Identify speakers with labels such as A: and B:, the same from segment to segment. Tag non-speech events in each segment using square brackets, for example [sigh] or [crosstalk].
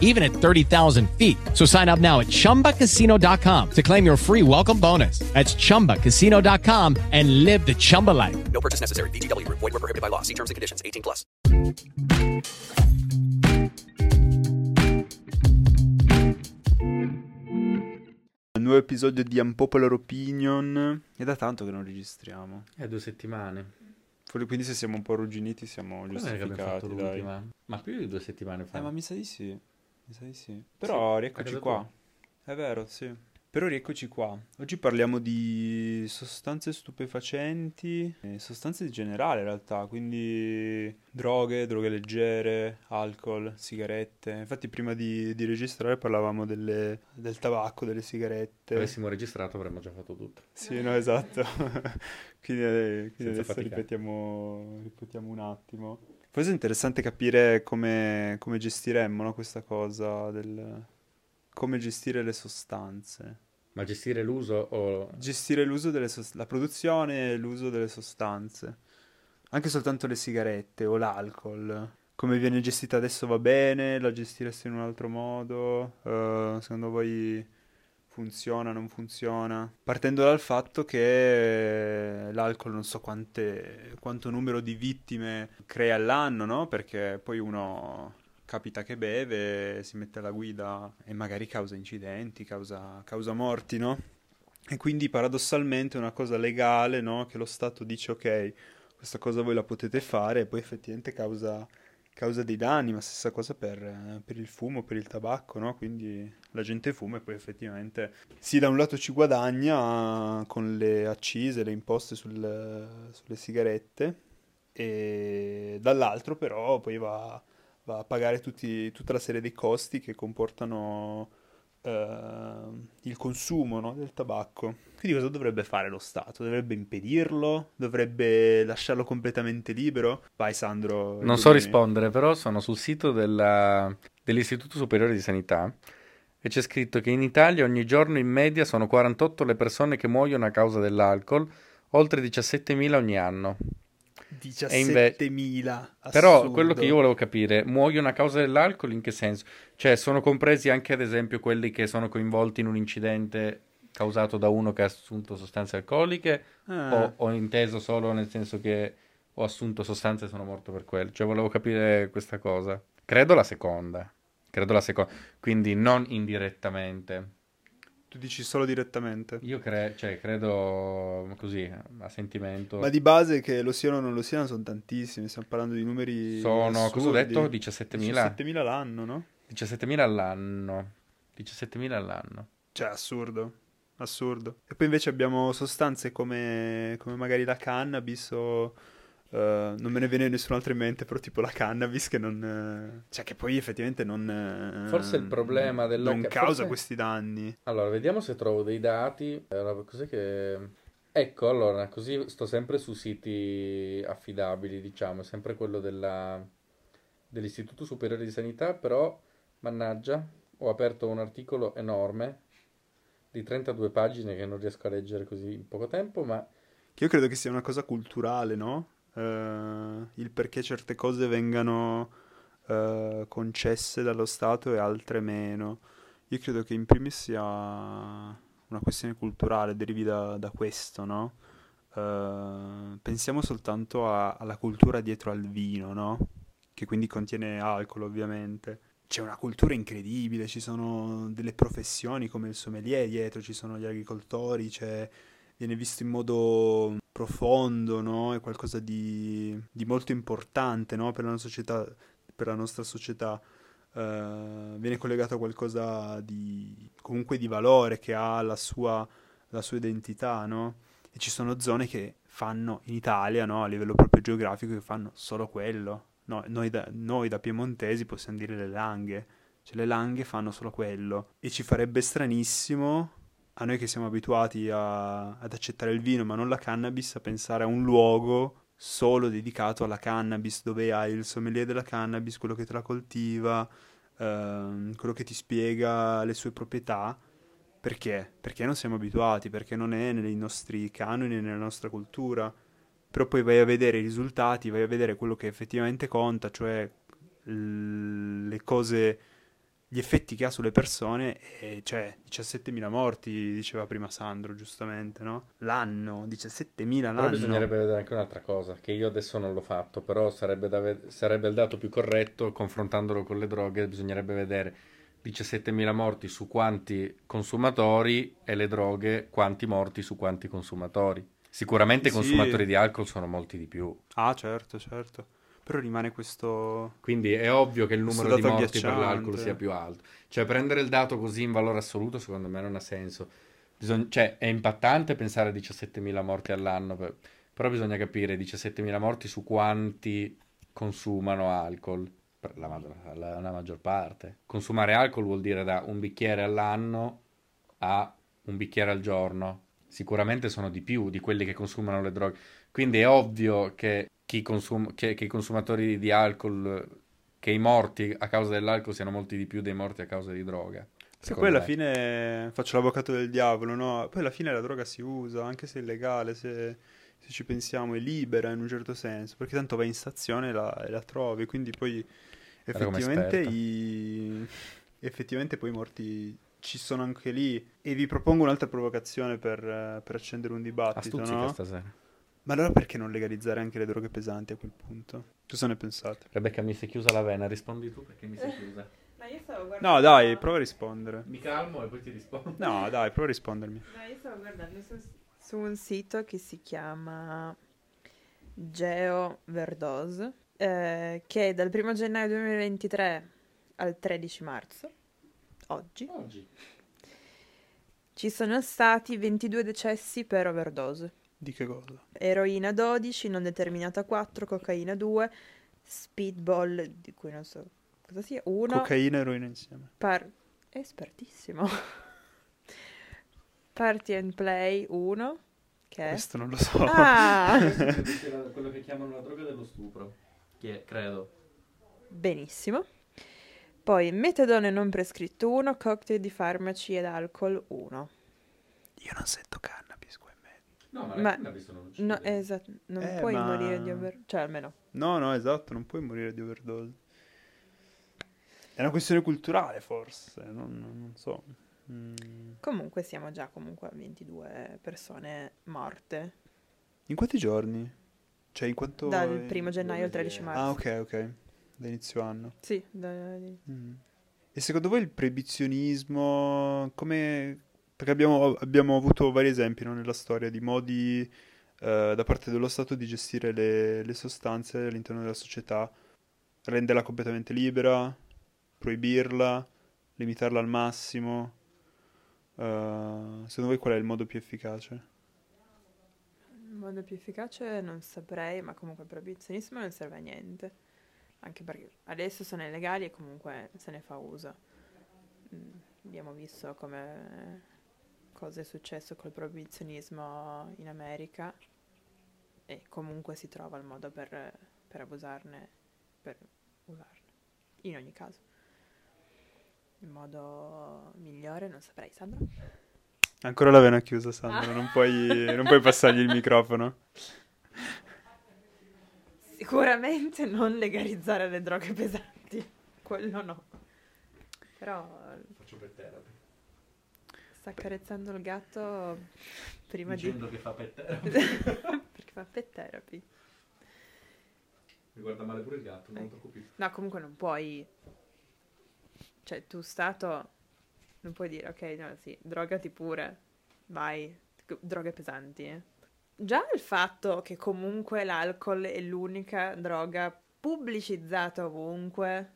A: even at 30,000 feet. So sign up now at chumbacasino.com to claim your free welcome bonus. That's chumbacasino.com and live the Chumba life.
B: No purchase necessary. VGW Group. Void were prohibited by law. See terms and conditions. 18 plus.
C: Un nuovo episodio di Unpopular Opinion. È da tanto che non registriamo.
D: È due settimane.
C: Quindi se siamo un po' arrugginiti siamo
D: Quando è che abbiamo fatto
C: giustificati, dai.
D: l'ultima? Ma più di due settimane fa.
C: Eh, ma mi sa di sì. Mi sa di sì. Però
D: Sì,
C: rieccoci qua. È vero, sì. Però rieccoci qua. Oggi parliamo di sostanze stupefacenti, sostanze in generale in realtà, quindi droghe, droghe leggere, alcol, sigarette. Infatti prima di, di registrare parlavamo delle- del tabacco, delle
D: Se
C: sigarette.
D: avessimo registrato avremmo già fatto tutto.
C: Sì, no, esatto. [laughs] quindi eh, quindi adesso ripetiamo, ripetiamo un attimo. Forse è interessante capire come, come gestiremmo, no, questa cosa del... come gestire le sostanze.
D: Ma gestire l'uso o...
C: Gestire l'uso delle sostanze, la produzione e l'uso delle sostanze. Anche soltanto le sigarette o l'alcol. Come viene gestita adesso va bene? La gestireste in un altro modo? Eh, secondo voi funziona, non funziona? Partendo dal fatto che l'alcol non so quante, quanto numero di vittime crea all'anno, no? Perché poi uno capita che beve, si mette alla guida e magari causa incidenti, causa, causa morti, no? E quindi paradossalmente è una cosa legale, no? Che lo Stato dice ok, questa cosa voi la potete fare e poi effettivamente causa, causa dei danni, ma stessa cosa per, eh, per il fumo, per il tabacco, no? Quindi la gente fuma e poi effettivamente sì, da un lato ci guadagna con le accise, le imposte sul- sulle sigarette e dall'altro però poi va, va a pagare tutti- tutta la serie dei costi che comportano eh, il consumo, no, del tabacco. Quindi cosa dovrebbe fare lo Stato? Dovrebbe impedirlo? Dovrebbe lasciarlo completamente libero? Vai Sandro.
D: Non so rispondere, però sono sul sito della- dell'Istituto Superiore di Sanità e c'è scritto che in Italia ogni giorno in media sono 48 le persone che muoiono a causa dell'alcol, oltre 17.000 ogni anno. E inve-
C: 17.000.
D: Però quello che io volevo capire, muoiono a causa dell'alcol in che senso? Cioè, sono compresi anche ad esempio quelli che sono coinvolti in un incidente causato da uno che ha assunto sostanze alcoliche
C: Ah.
D: o ho inteso solo nel senso che ho assunto sostanze e sono morto per quello? Cioè, volevo capire questa cosa. Credo la seconda. Credo la seconda. Quindi non indirettamente.
C: Tu dici solo direttamente.
D: Io cre- cioè, credo così, a sentimento.
C: Ma di base che lo siano o non lo siano sono tantissimi, stiamo parlando di numeri
D: Sono, cosa ho
C: assurdi.
D: detto? 17.000?
C: 17.000 l'anno, no?
D: 17.000 all'anno. 17.000 all'anno.
C: Cioè, assurdo, assurdo. E poi invece abbiamo sostanze come, come magari la cannabis o... eh, non me ne viene nessun altro in mente, però tipo la cannabis che non... eh, cioè che poi effettivamente non... eh,
D: Forse il problema della
C: Non
D: ca-
C: causa
D: forse-
C: questi danni.
D: Allora, vediamo se trovo dei dati. Allora, cos'è che... Ecco, allora, così sto sempre su siti affidabili, diciamo, sempre quello della... dell'Istituto Superiore di Sanità, però, mannaggia, ho aperto un articolo enorme di 32 pagine che non riesco a leggere così in poco tempo, ma
C: Che io credo che sia una cosa culturale, no? Eh, il perché certe cose vengano eh, concesse dallo Stato e altre meno. Io credo che in primis sia una questione culturale, derivi da, da questo, no? Eh, pensiamo soltanto a- alla cultura dietro al vino, no? Che quindi contiene alcol, ovviamente. C'è una cultura incredibile, ci sono delle professioni come il sommelier dietro, ci sono gli agricoltori, c'è viene visto in modo profondo, no? È qualcosa di, di molto importante, no? Per la società, per la nostra società. Eh, viene collegato a qualcosa di comunque di valore che ha la sua, la sua identità, no? E ci sono zone che fanno in Italia, no? A livello proprio geografico, che fanno solo quello. No, noi, da, noi da piemontesi possiamo dire le langhe. Cioè le langhe fanno solo quello. E ci farebbe stranissimo a noi che siamo abituati a- ad accettare il vino ma non la cannabis, a pensare a un luogo solo dedicato alla cannabis, dove hai il sommelier della cannabis, quello che te la coltiva, ehm, quello che ti spiega le sue proprietà. Perché? Perché non siamo abituati, perché non è nei nostri canoni, nella nostra cultura. Però poi vai a vedere i risultati, vai a vedere quello che effettivamente conta, cioè l- le cose, gli effetti che ha sulle persone, e cioè 17.000 morti, diceva prima Sandro, giustamente, no? L'anno, 17.000
D: Però
C: l'anno.
D: bisognerebbe vedere anche un'altra cosa, che io adesso non l'ho fatto, però sarebbe, ved- sarebbe il dato più corretto, confrontandolo con le droghe, bisognerebbe vedere 17.000 morti su quanti consumatori e le droghe quanti morti su quanti consumatori. Sicuramente i
C: Sì.
D: consumatori di alcol sono molti di più,
C: Ah, certo, certo. Però rimane questo...
D: quindi è ovvio che il numero di morti per l'alcol sia più alto. Cioè prendere il dato così in valore assoluto secondo me non ha senso. Bisogna- cioè è impattante pensare a 17.000 morti all'anno, per- però bisogna capire 17.000 morti su quanti consumano alcol. La, maggior- la- la maggior parte. Consumare alcol vuol dire da un bicchiere all'anno a un bicchiere al giorno. Sicuramente sono di più di quelli che consumano le droghe. Quindi è ovvio che, chi consum- che- che i consumatori di alcol, che i morti a causa dell'alcol siano molti di più dei morti a causa di droga. Secondo
C: poi alla
D: me.
C: fine faccio l'avvocato del diavolo, no? Poi alla fine la droga si usa, anche se è illegale, se, se ci pensiamo, è libera in un certo senso, perché tanto vai in stazione e la, la trovi, quindi poi effettivamente i, effettivamente poi i morti ci sono anche lì. E vi propongo un'altra provocazione per, per accendere un dibattito,
D: stuzzica
C: no?
D: stasera.
C: Ma allora perché non legalizzare anche le droghe pesanti a quel punto? Cosa ne pensate?
D: Rebecca mi si è chiusa la vena, rispondi tu perché mi si è chiusa.
E: Ma io stavo guardando.
C: No, dai, prova a rispondere.
D: Mi calmo e poi ti rispondo.
C: No, dai, prova a rispondermi.
E: No, io stavo guardando su, su un sito che si chiama Geo Verdose, eh, che dal 1 gennaio 2023 al 13 marzo, oggi,
D: Oggi.
E: ci sono stati 22 decessi per overdose.
C: Di che cosa?
E: Eroina 12, non determinata 4, cocaina 2, speedball, di cui non so cosa sia, 1,
C: Cocaina e eroina insieme.
E: par... espertissimo. Party and play 1, che è...
C: Questo non lo so.
E: Ah! [laughs]
D: Quello che chiamano la droga dello stupro. Che è, credo.
E: Benissimo. Poi metadone non prescritto 1, cocktail di farmaci ed alcol 1.
C: Io non sento mezzo.
D: No, ma,
E: Ma-
D: non.
E: No, esatto, non
C: Eh,
E: puoi
C: ma-
E: morire di over... Cioè, almeno.
C: No, no, esatto, non puoi morire di overdose. È una questione culturale, forse, non, non- non so. Mm.
E: Comunque siamo già comunque a 22 persone morte.
C: In quanti giorni? Cioè, in quanto...
E: Dal primo gennaio al 13 marzo.
C: Ah, ok, ok. Da inizio anno.
E: Sì, da-
C: Mm. E secondo voi il proibizionismo, come... Perché abbiamo, abbiamo avuto vari esempi, no, nella storia di modi eh, da parte dello Stato di gestire le, le sostanze all'interno della società, renderla completamente libera, proibirla, limitarla al massimo. Eh, secondo voi qual è il modo più efficace?
E: Il modo più efficace non saprei, ma comunque il proibizionismo non serve a niente. Anche perché adesso sono illegali e comunque se ne fa uso. Mm, Abbiamo visto come cosa è successo col proibizionismo in America e comunque si trova il modo per, per abusarne, per usarne. In ogni caso. Il modo migliore non saprei, Sandro?
C: Ancora la vena chiusa, Sandro,
E: Ah.
C: non puoi, non puoi passargli il microfono.
E: Sicuramente non legalizzare le droghe pesanti, quello no. Però
D: Faccio per therapy.
E: Sta accarezzando il gatto prima
D: Dicendo che fa
E: di...
D: therapy. [laughs]
E: perché fa pet therapy.
D: Mi guarda male pure il gatto, non ti preoccupare.
E: No, comunque non puoi... Cioè, tu stato non puoi dire, ok, no, sì, drogati pure, vai, droghe pesanti. eh. Già il fatto che comunque l'alcol è l'unica droga pubblicizzata ovunque,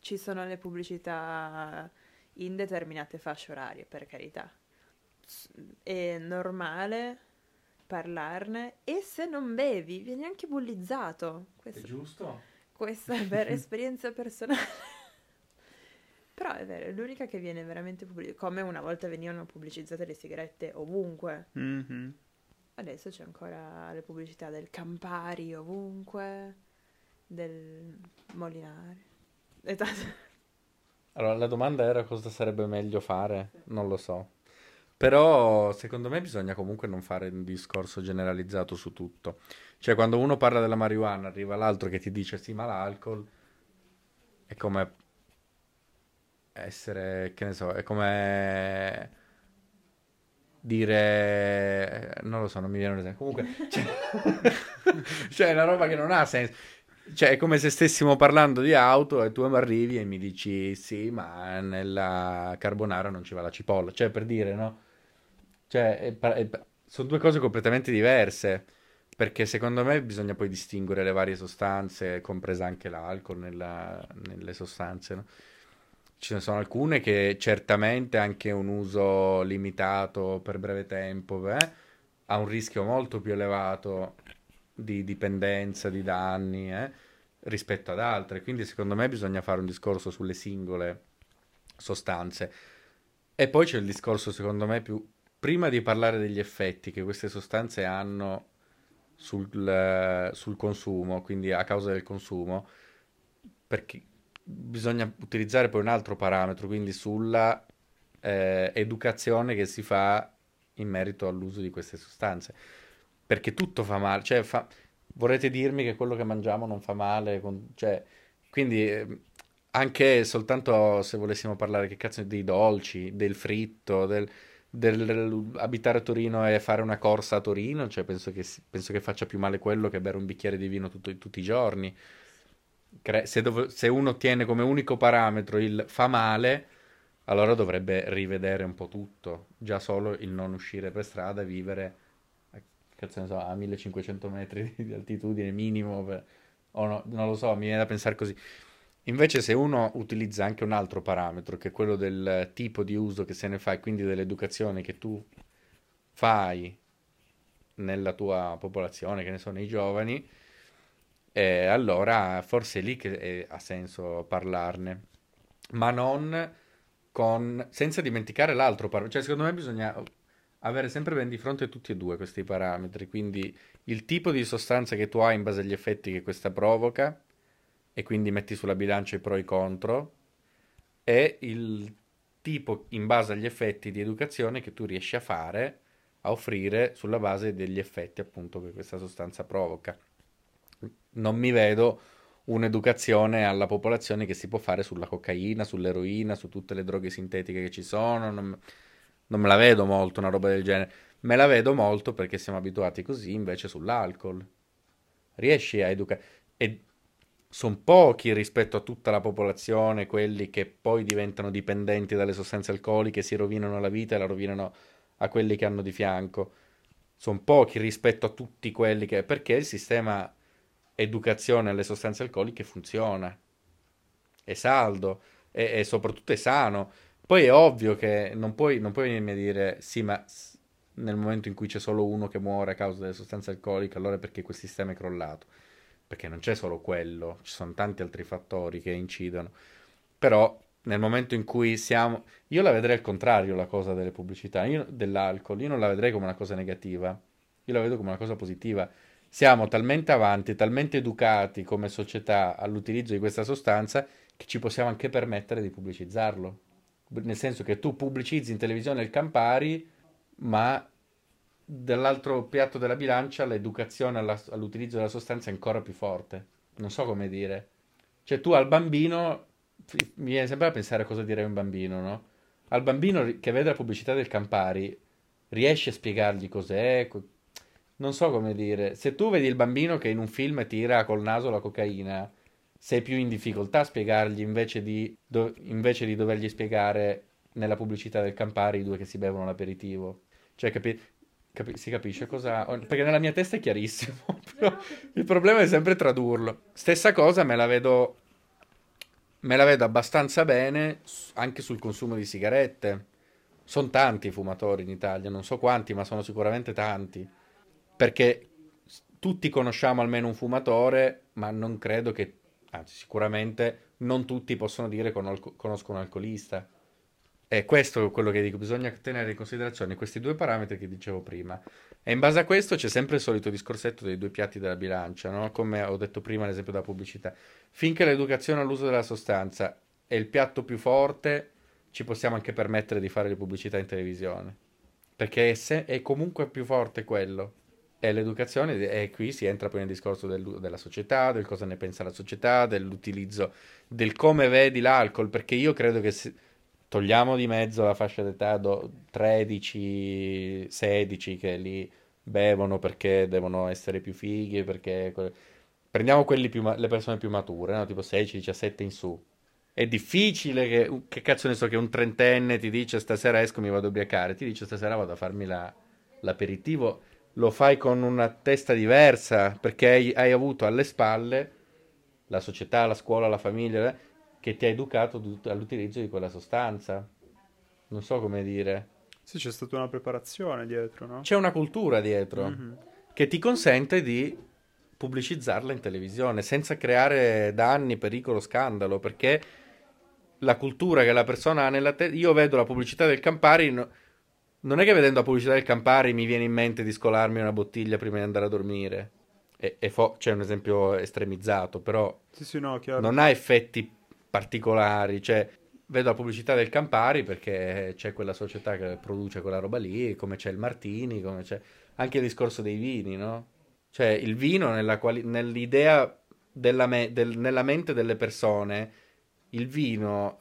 E: ci sono le pubblicità in determinate fasce orarie, per carità. È normale parlarne e se non bevi vieni anche bullizzato.
D: È
E: Questo
D: giusto?
E: questa è per [laughs] esperienza personale. Però è vero, è l'unica che viene veramente pubblicizzata. Come una volta venivano pubblicizzate le sigarette ovunque.
C: Mhm.
E: Adesso c'è ancora le pubblicità del Campari ovunque, del Molinari. E tanto-
D: Allora, la domanda era cosa sarebbe meglio fare? Non lo so. Però secondo me bisogna comunque non fare un discorso generalizzato su tutto. Cioè, quando uno parla della marijuana, arriva l'altro che ti dice sì, ma l'alcol è come essere, che ne so, è come dire, non lo so, non mi viene un esempio. Comunque, cioè, [laughs] cioè, è una roba che non ha senso. Cioè, è come se stessimo parlando di auto e tu mi arrivi e mi dici sì, ma nella carbonara non ci va la cipolla. Cioè, per dire, no? Cioè, è pa- è sono due cose completamente diverse. Perché secondo me bisogna poi distinguere le varie sostanze, compresa anche l'alcol nella- nelle sostanze, no? Ce ne sono alcune che certamente anche un uso limitato per breve tempo, eh, ha un rischio molto più elevato di dipendenza, di danni, eh, rispetto ad altre. Quindi secondo me bisogna fare un discorso sulle singole sostanze. E poi c'è il discorso, secondo me, più... Prima di parlare degli effetti che queste sostanze hanno sul, sul consumo, quindi a causa del consumo, perché bisogna utilizzare poi un altro parametro, quindi sulla eh, educazione che si fa in merito all'uso di queste sostanze. Perché tutto fa male, cioè fa- vorrete dirmi che quello che mangiamo non fa male, con- cioè, quindi eh, anche soltanto se volessimo parlare che cazzo dei dolci, del fritto, del, del abitare a Torino e fare una corsa a Torino, cioè penso che, penso che faccia più male quello che bere un bicchiere di vino tutto- tutti i giorni. Cre- se, dov- se uno tiene come unico parametro il fa male, allora dovrebbe rivedere un po' tutto. Già solo il non uscire per strada e vivere cazzo ne so, a 1500 metri [laughs] di altitudine minimo. per- o no, non lo so, mi viene da pensare così. Invece, se uno utilizza anche un altro parametro, che è quello del tipo di uso che se ne fa e quindi dell'educazione che tu fai nella tua popolazione, che ne so, nei giovani, eh, allora forse è lì che eh, ha senso parlarne, ma non con, senza dimenticare l'altro parametro. Cioè, secondo me bisogna avere sempre ben di fronte tutti e due questi parametri, quindi il tipo di sostanza che tu hai in base agli effetti che questa provoca, e quindi metti sulla bilancia i pro e i contro, e il tipo in base agli effetti di educazione che tu riesci a fare, a offrire sulla base degli effetti appunto che questa sostanza provoca non mi vedo un'educazione alla popolazione che si può fare sulla cocaina, sull'eroina, su tutte le droghe sintetiche che ci sono. Non, non me la vedo molto una roba del genere. Me la vedo molto perché siamo abituati così invece sull'alcol. Riesci a educare. E sono pochi rispetto a tutta la popolazione quelli che poi diventano dipendenti dalle sostanze alcoliche, si rovinano la vita e la rovinano a quelli che hanno di fianco. Sono pochi rispetto a tutti quelli che... perché il sistema educazione alle sostanze alcoliche funziona, è saldo e, soprattutto è sano. Poi è ovvio che non puoi, non puoi venirmi a dire sì, ma nel momento in cui c'è solo uno che muore a causa delle sostanze alcoliche, allora è perché quel sistema è crollato. Perché non c'è solo quello, ci sono tanti altri fattori che incidono. Però nel momento in cui siamo... Io la vedrei al contrario la cosa delle pubblicità, io, dell'alcol, io non la vedrei come una cosa negativa, io la vedo come una cosa positiva siamo talmente avanti, talmente educati come società all'utilizzo di questa sostanza che ci possiamo anche permettere di pubblicizzarlo. Nel senso che tu pubblicizzi in televisione il Campari, ma dall'altro piatto della bilancia l'educazione alla- all'utilizzo della sostanza è ancora più forte. Non so come dire. Cioè tu al bambino, mi viene sempre a pensare a cosa direi un bambino, no? Al bambino che vede la pubblicità del Campari, riesci a spiegargli cos'è, co- non so come dire, se tu vedi il bambino che in un film tira col naso la cocaina, sei più in difficoltà a spiegargli invece di, do- invece di dovergli spiegare nella pubblicità del Campari i due che si bevono l'aperitivo. Cioè, capi- capi- si capisce cosa... Perché nella mia testa è chiarissimo, [laughs] il problema è sempre tradurlo. Stessa cosa me la vedo, me la vedo abbastanza bene anche sul consumo di sigarette. Sono tanti i fumatori in Italia, non so quanti, ma sono sicuramente tanti perché tutti conosciamo almeno un fumatore, ma non credo che, anzi sicuramente non tutti possono dire con- conosco un alcolista, è questo quello che dico, bisogna tenere in considerazione questi due parametri che dicevo prima. E in base a questo c'è sempre il solito discorsetto dei due piatti della bilancia, no? Come ho detto prima, l'esempio della pubblicità. Finché l'educazione all'uso della sostanza è il piatto più forte, ci possiamo anche permettere di fare le pubblicità in televisione. Perché è, se- è comunque più forte quello. E l'educazione, e qui si entra poi nel discorso del- della società, del cosa ne pensa la società, dell'utilizzo, del come vedi l'alcol, perché io credo che se- togliamo di mezzo la fascia d'età do- 13, 16 che lì bevono perché devono essere più fighi, perché prendiamo più le persone più mature, no? tipo 16, 17 in su. È difficile che, che cazzo ne so, che un trentenne ti dice stasera esco mi vado a ubriacare, ti dice stasera vado a farmi la- l'aperitivo, lo fai con una testa diversa perché hai, hai avuto alle spalle la società, la scuola, la famiglia eh, che ti ha educato du- all'utilizzo di quella sostanza. Non so come dire.
C: Sì, c'è stata una preparazione dietro, no?
D: C'è una cultura dietro
C: Mhm.
D: che ti consente di pubblicizzarla in televisione senza creare danni, pericolo, scandalo, perché la cultura che la persona ha nella testa... Io vedo la pubblicità del Campari, no- non è che vedendo la pubblicità del Campari mi viene in mente di scolarmi una bottiglia prima di andare a dormire. E, e fo- c'è un esempio estremizzato, però
C: Sì, sì, no,
D: non ha effetti particolari, cioè vedo la pubblicità del Campari perché c'è quella società che produce quella roba lì, come c'è il Martini, come c'è anche il discorso dei vini, no? Cioè il vino quali- nell'idea della me- del- nella mente delle persone, il vino,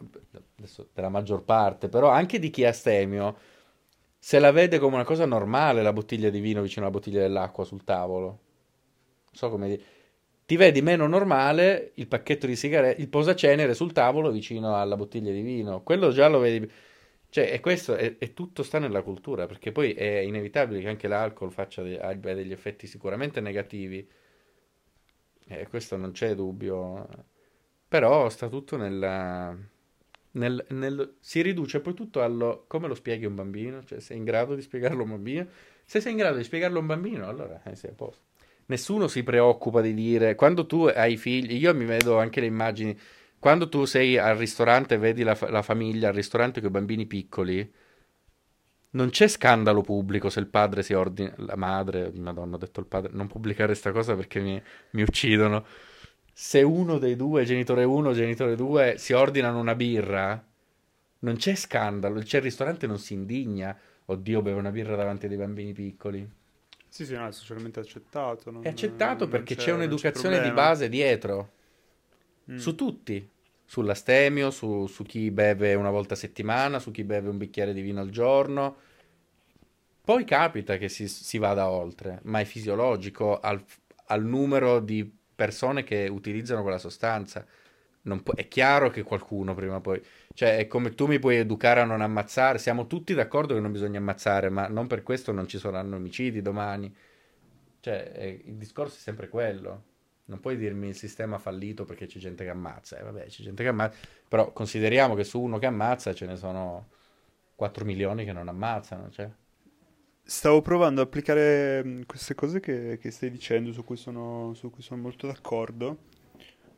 D: adesso della maggior parte, però anche di chi è astemio, se la vede come una cosa normale la bottiglia di vino vicino alla bottiglia dell'acqua sul tavolo. Non so come dire ti vedi meno normale il pacchetto di sigarette, il posacenere sul tavolo vicino alla bottiglia di vino. Quello già lo vedi. Cioè, e questo è, è tutto sta nella cultura, perché poi è inevitabile che anche l'alcol faccia de- abbia degli effetti sicuramente negativi. E questo non c'è dubbio. Però sta tutto nella. Nel- nel- si riduce poi tutto allo come lo spieghi un bambino, cioè sei in grado di spiegarlo a un bambino. Se sei in grado di spiegarlo a un bambino, allora eh, sei a posto nessuno si preoccupa di dire quando tu hai figli, io mi vedo anche le immagini, quando tu sei al ristorante e vedi la, la famiglia al ristorante con i bambini piccoli, non c'è scandalo pubblico se il padre si ordina, la madre, madonna, ho detto il padre, non pubblicare sta cosa perché mi, mi uccidono. Se uno dei due, genitore 1 genitore 2, si ordinano una birra, non c'è scandalo, c'è il ristorante non si indigna, oddio beve una birra davanti a dei bambini piccoli.
C: Sì, sì, no, è socialmente accettato. non-
D: È accettato perché
C: c'è-
D: c'è un'educazione di
C: problema.
D: base dietro,
C: Mm.
D: su tutti, sull'astemio, su, su chi beve una volta a settimana, su chi beve un bicchiere di vino al giorno. Poi capita che si, si vada oltre, ma è fisiologico al, al numero di persone che utilizzano quella sostanza. Può- è chiaro che qualcuno prima o poi, cioè è come tu mi puoi educare a non ammazzare, siamo tutti d'accordo che non bisogna ammazzare, ma non per questo non ci saranno omicidi domani. Cioè, eh, il discorso è sempre quello. Non puoi dirmi il sistema ha fallito perché c'è gente che ammazza. Eh, vabbè, c'è gente che ammazza. Però consideriamo che su uno che ammazza ce ne sono 4 milioni che non ammazzano. Cioè.
C: Stavo provando ad applicare mh, queste cose che, che stai dicendo, su cui sono, su cui sono molto d'accordo.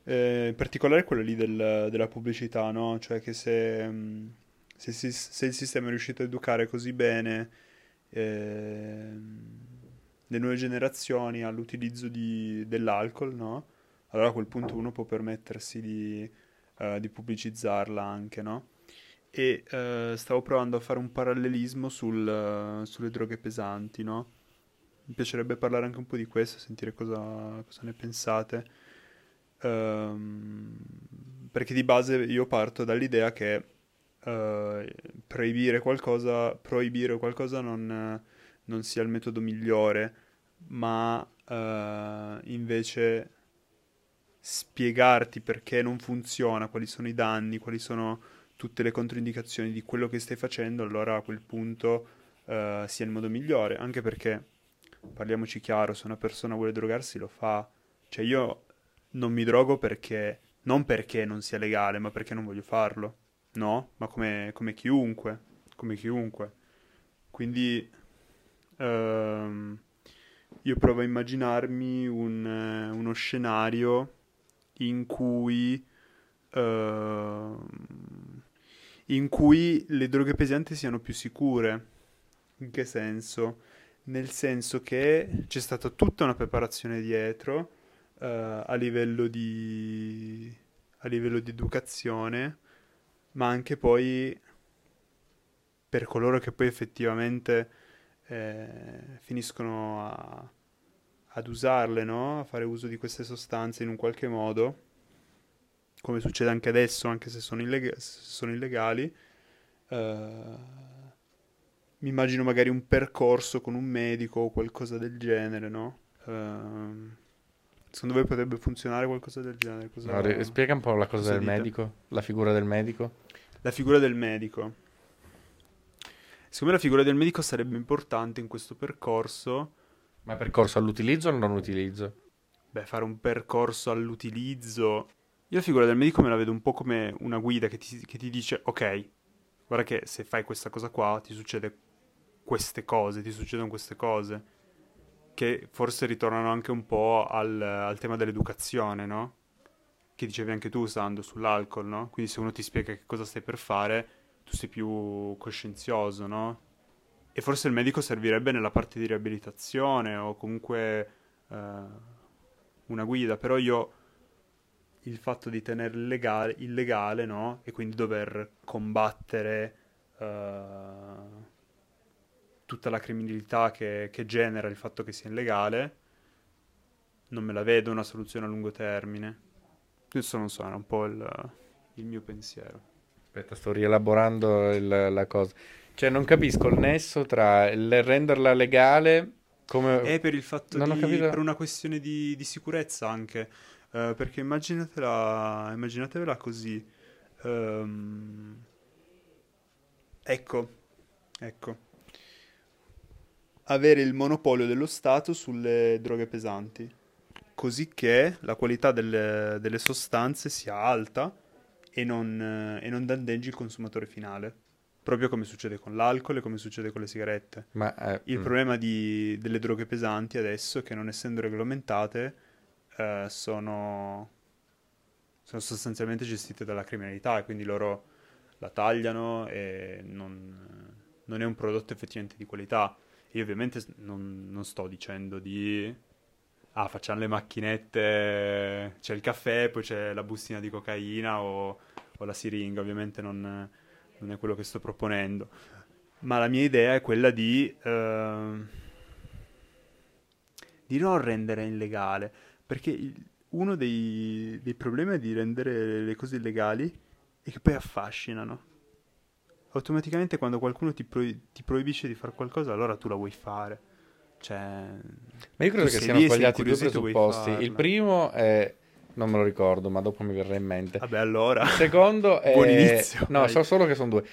C: Eh, in particolare quella lì del- della pubblicità, no? Cioè che se, mh, se, si- se il sistema è riuscito a educare così bene ehm, le nuove generazioni all'utilizzo di- dell'alcol, no? Allora a quel punto uno può permettersi di, eh, di pubblicizzarla anche, no? E eh, stavo provando a fare un parallelismo sul, eh, sulle droghe pesanti, no? Mi piacerebbe parlare anche un po' di questo, sentire cosa, cosa ne pensate. Ehm, perché di base io parto dall'idea che eh, proibire qualcosa, proibire qualcosa non, non sia il metodo migliore, ma eh, invece spiegarti perché non funziona, quali sono i danni, quali sono tutte le controindicazioni di quello che stai facendo, allora a quel punto eh, sia il modo migliore. Anche perché, parliamoci chiaro, se una persona vuole drogarsi lo fa. Cioè io non mi drogo perché, non perché non sia legale, ma perché non voglio farlo. No? Ma come, come chiunque, come chiunque. Quindi ehm, io provo a immaginarmi un, eh, uno scenario in cui ehm, in cui le droghe pesanti siano più sicure. In che senso? Nel senso che c'è stata tutta una preparazione dietro eh, a livello di a livello di educazione, ma anche poi per coloro che poi effettivamente eh, finiscono a, ad usarle, no? a fare uso di queste sostanze in un qualche modo, come succede anche adesso, anche se sono, illeg- se sono illegali. Eh, mi immagino magari un percorso con un medico o qualcosa del genere, no? Eh, secondo voi potrebbe funzionare qualcosa del genere? Cosa,
D: No, ri- spiega un po' la cosa
C: cosa
D: del
C: dite?
D: medico, la figura del medico.
C: La figura del medico. Secondo me la figura del medico sarebbe importante in questo percorso.
D: Ma percorso all'utilizzo o non utilizzo?
C: Beh, fare un percorso all'utilizzo. Io la figura del medico me la vedo un po' come una guida che ti, che ti dice: Ok, guarda che se fai questa cosa qua ti succede queste cose, ti succedono queste cose. Che forse ritornano anche un po' al, al tema dell'educazione, no? Che dicevi anche tu, Sando, sull'alcol, no? Quindi se uno ti spiega che cosa stai per fare, tu sei più coscienzioso, no? E forse il medico servirebbe nella parte di riabilitazione o comunque eh, una guida, però io il fatto di tenere illegale, illegale, no? E quindi dover combattere eh, tutta la criminalità che, che genera il fatto che sia illegale, non me la vedo una soluzione a lungo termine. Questo non so, era un po' il, il mio pensiero.
D: Aspetta, sto rielaborando il- la cosa. Cioè, non capisco il nesso tra il renderla legale come...
C: È per il fatto
D: Non
C: di, per una questione di, di sicurezza anche, Eh, perché immaginatela, immaginatevela così. Ehm, ecco, ecco. Avere il monopolio dello Stato sulle droghe pesanti, così che la qualità delle, delle sostanze sia alta e non, e non danneggi il consumatore finale. Proprio come succede con l'alcol e come succede con le sigarette.
D: Ma, eh,
C: Il
D: mm.
C: problema di- delle droghe pesanti adesso è che non essendo regolamentate eh, sono, sono sostanzialmente gestite dalla criminalità e quindi loro la tagliano e non, non è un prodotto effettivamente di qualità. Io ovviamente non, non sto dicendo di... Ah, facciamo le macchinette, c'è il caffè, poi c'è la bustina di cocaina o, o la siringa, ovviamente non, non è quello che sto proponendo. Ma la mia idea è quella di, ehm, di non rendere illegale, perché il- uno dei, dei problemi di rendere le cose illegali è che poi affascinano. Automaticamente quando qualcuno ti, proib- ti proibisce di fare qualcosa, allora tu la vuoi fare. Cioè,
D: Ma io credo che siano
C: e
D: sbagliati due
C: e
D: presupposti. Il primo è... non me lo ricordo, ma dopo mi verrà in mente.
C: vabbè, allora.
D: Il secondo [laughs] è...
C: Buon inizio,
D: No,
C: vai.
D: so solo che sono due.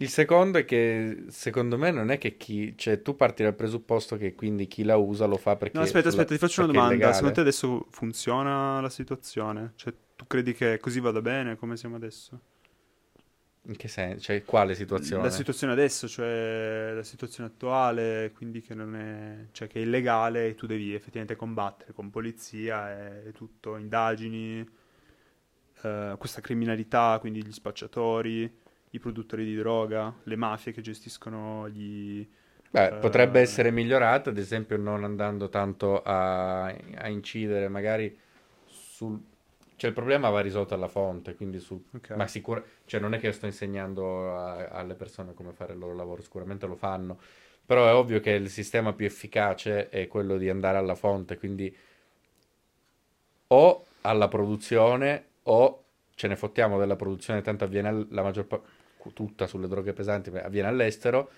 D: Il secondo è che secondo me non è che chi... Cioè, tu parti dal presupposto che quindi chi la usa lo fa perché...
C: No, aspetta,
D: sulla-
C: aspetta, ti faccio una domanda. Secondo te adesso funziona la situazione? Cioè, tu credi che così vada bene come siamo adesso?
D: In che senso? Cioè, quale situazione?
C: La situazione adesso, cioè la situazione attuale, quindi che non è, cioè che è illegale e tu devi effettivamente combattere con polizia e tutto, indagini, eh, questa criminalità, quindi gli spacciatori, i produttori di droga, le mafie che gestiscono gli...
D: Beh,
C: eh,
D: potrebbe essere migliorata, ad esempio non andando tanto a, a incidere magari sul... Cioè il problema va risolto alla fonte, quindi su...
C: Ok.
D: Ma sicuro... Cioè non è che sto insegnando a- alle persone come fare il loro lavoro, sicuramente lo fanno, però è ovvio che il sistema più efficace è quello di andare alla fonte, quindi o alla produzione o ce ne fottiamo della produzione, tanto avviene la maggior parte, tutta sulle droghe pesanti, avviene all'estero,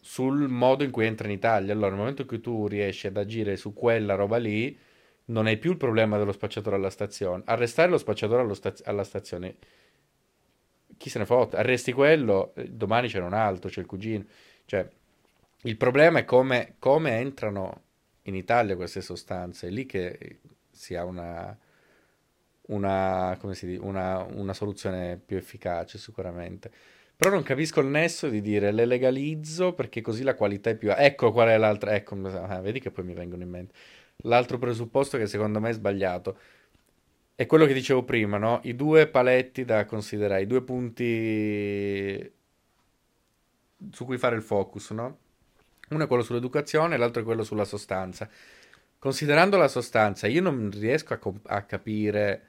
D: sul modo in cui entra in Italia. Allora, nel momento in cui tu riesci ad agire su quella roba lì, non hai più il problema dello spacciatore alla stazione. Arrestare lo spacciatore staz- alla stazione, chi se ne fotte? Arresti quello, eh, domani c'è un altro, c'è il cugino. Cioè, il problema è come, come entrano in Italia queste sostanze. È lì che si ha una, una, dice, una, una soluzione più efficace, sicuramente. Però non capisco il nesso di dire le legalizzo perché così la qualità è più... Ecco qual è l'altra... Ecco, ah, vedi che poi mi vengono in mente. L'altro presupposto che secondo me è sbagliato è quello che dicevo prima, no? I due paletti da considerare, i due punti su cui fare il focus, no? Uno è quello sull'educazione, l'altro è quello sulla sostanza. Considerando la sostanza, io non riesco a, comp- a capire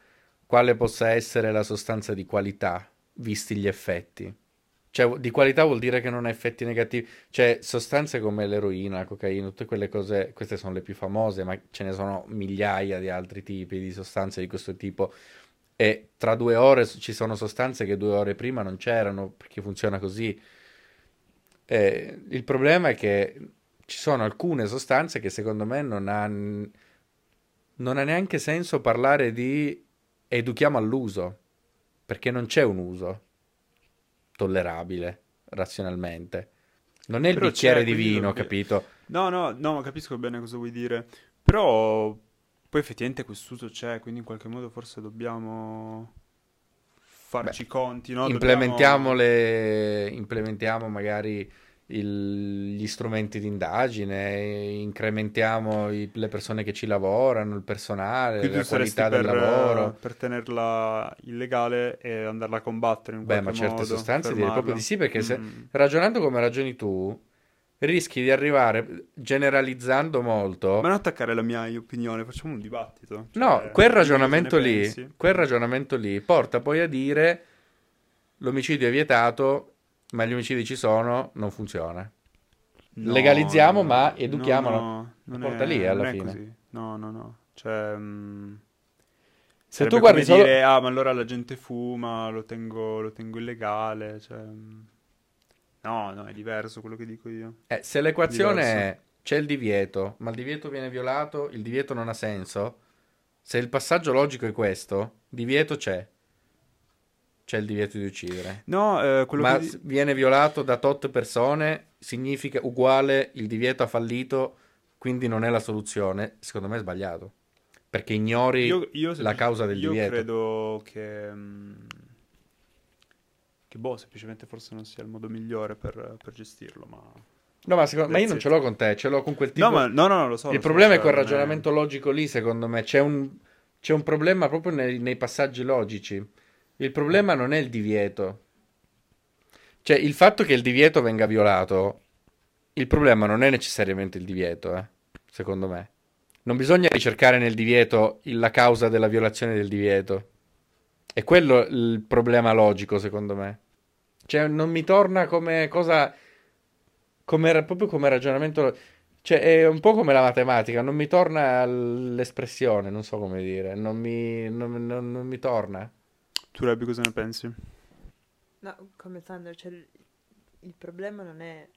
D: quale possa essere la sostanza di qualità, visti gli effetti. Cioè, di qualità vuol dire che non ha effetti negativi. Cioè, sostanze come l'eroina, la cocaina, tutte quelle cose, queste sono le più famose, ma ce ne sono migliaia di altri tipi di sostanze di questo tipo. E tra due ore ci sono sostanze che due ore prima non c'erano, perché funziona così. E il problema è che ci sono alcune sostanze che secondo me non ha, non ha neanche senso parlare di educhiamo all'uso, perché non c'è un uso tollerabile razionalmente. Non è il
C: Però
D: bicchiere di vino, capito?
C: No, no, no, ma capisco bene cosa vuoi dire. Però poi effettivamente quest'uso c'è, quindi in qualche modo forse dobbiamo farci i conti, no?
D: implementiamo,
C: Dobbiamo-
D: le, implementiamo magari il- gli strumenti di indagine, incrementiamo i- le persone che ci lavorano, il personale,
C: Quindi
D: la qualità del
C: per,
D: lavoro.
C: per tenerla illegale e andarla a combattere in
D: Beh, ma certe
C: modo,
D: sostanze direi proprio di sì, perché se,
C: Mm.
D: ragionando come ragioni tu, rischi di arrivare, generalizzando molto,
C: Ma non attaccare la mia opinione, facciamo un dibattito.
D: No,
C: Cioè,
D: quel
C: dimmi
D: ragionamento lì,
C: pensi.
D: quel ragionamento lì porta poi a dire l'omicidio è vietato, ma gli omicidi ci sono, non funziona.
C: No,
D: legalizziamo,
C: no,
D: ma
C: no,
D: educhiamolo.
C: no, non
D: Porta
C: è-
D: lì, alla
C: non è
D: fine.
C: così. No, no, no. Cioè, mm,
D: Se tu guardi solo...
C: dire, ah, ma allora la gente fuma, lo tengo, lo tengo illegale, cioè... mm, No, no, è diverso quello che dico io.
D: eh, se l'equazione è c'è il divieto, ma il divieto viene violato, il divieto non ha senso, se il passaggio logico è questo, divieto c'è. C'è il divieto di uccidere.
C: No, eh, quello
D: ma
C: che...
D: viene violato da tot persone, significa uguale, il divieto ha fallito, quindi non è la soluzione. Secondo me è sbagliato. Perché ignori
C: Io, io
D: la causa del
C: io
D: divieto.
C: credo che, mm, che boh, semplicemente forse non sia il modo migliore per, per gestirlo, ma...
D: No, ma, secondo- ma io non ce l'ho con te, ce l'ho con quel tipo.
C: No, ma no, no, no, lo so.
D: il
C: lo so,
D: problema è
C: cioè,
D: quel
C: non è-
D: ragionamento logico lì, secondo me. C'è un, c'è un problema proprio nei, nei passaggi logici. Il problema non è il divieto. Cioè, il fatto che il divieto venga violato, il problema non è necessariamente il divieto, eh, secondo me. Non bisogna ricercare nel divieto la causa della violazione del divieto. È quello il problema logico, secondo me. Cioè, non mi torna come cosa. Come, proprio come ragionamento. Cioè, è un po' come la matematica, non mi torna l'espressione, non so come dire. Non mi, non- non- non mi torna.
C: Tu, Rabbi, cosa ne pensi?
E: No, come Sandro, cioè, il, problema non è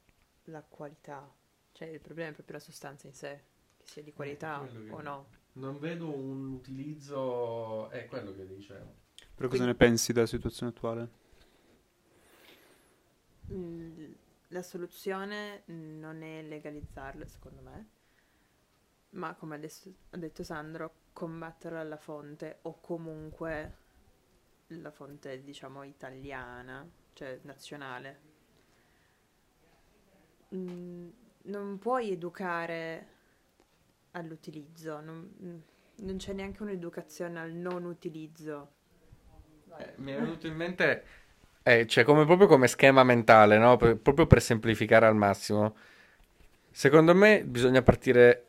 E: la qualità, cioè il problema è proprio la sostanza in sé, che sia di qualità
D: quello che-
E: o no.
D: Non vedo un utilizzo. È quello che dice.
C: Però cosa ne pensi della situazione attuale?
E: Mm, La soluzione non è legalizzarlo, secondo me, ma come adesso ha detto Sandro, combatterlo alla fonte o comunque la fonte, diciamo, italiana, cioè nazionale. Mm, Non puoi educare all'utilizzo, non, mm, non c'è neanche un'educazione al non utilizzo.
D: Eh, mi è venuto in mente. Eh, cioè, come, proprio come schema mentale, no? Per- proprio per semplificare al massimo. Secondo me bisogna partire.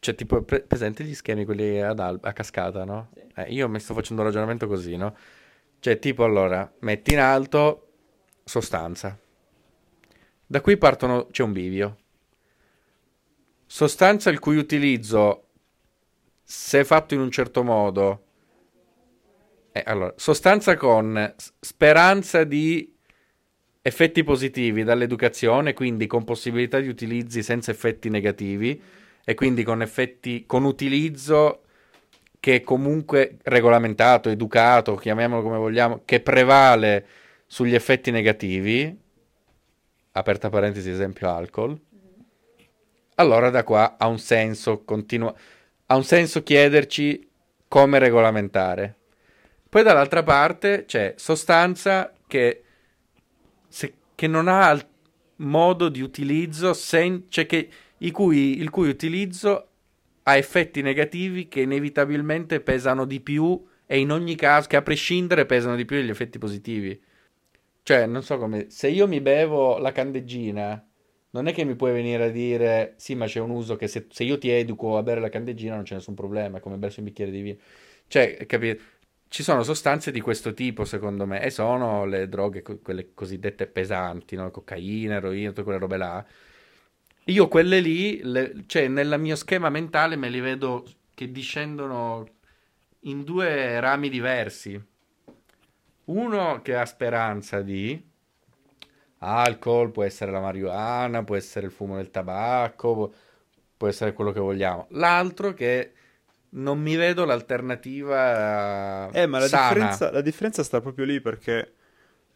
D: Cioè, tipo, pre- presente gli schemi, quelli ad al- a cascata, no? Eh, io mi sto facendo un ragionamento così, no? Cioè, tipo, allora, metti in alto sostanza. Da qui partono, c'è un bivio. Sostanza il cui utilizzo, se fatto in un certo modo, eh, allora, sostanza con speranza di effetti positivi dall'educazione, quindi con possibilità di utilizzi senza effetti negativi e quindi con effetti con utilizzo che è comunque regolamentato, educato, chiamiamolo come vogliamo, che prevale sugli effetti negativi, aperta parentesi esempio alcol. Allora da qua ha un senso continua ha un senso chiederci come regolamentare. Poi dall'altra parte c'è sostanza che, se- che non ha modo di utilizzo, sen- cioè che, cui- il cui utilizzo ha effetti negativi che inevitabilmente pesano di più e in ogni caso, che a prescindere pesano di più degli effetti positivi. Cioè, non so come, se io mi bevo la candeggina, non è che mi puoi venire a dire, sì, ma c'è un uso che se, se io ti educo a bere la candeggina non c'è nessun problema, è come bersi un bicchiere di vino. Cioè, capito? Ci sono sostanze di questo tipo, secondo me, e sono le droghe, quelle cosiddette pesanti, no? Cocaina, eroina, tutte quelle robe là. Io quelle lì, le- cioè nel mio schema mentale me li vedo che discendono in due rami diversi. Uno che ha speranza di alcol, può essere la marijuana, può essere il fumo del tabacco, può- può essere quello che vogliamo. L'altro che non mi vedo l'alternativa
C: Eh, ma la differenza, la differenza sta proprio lì perché,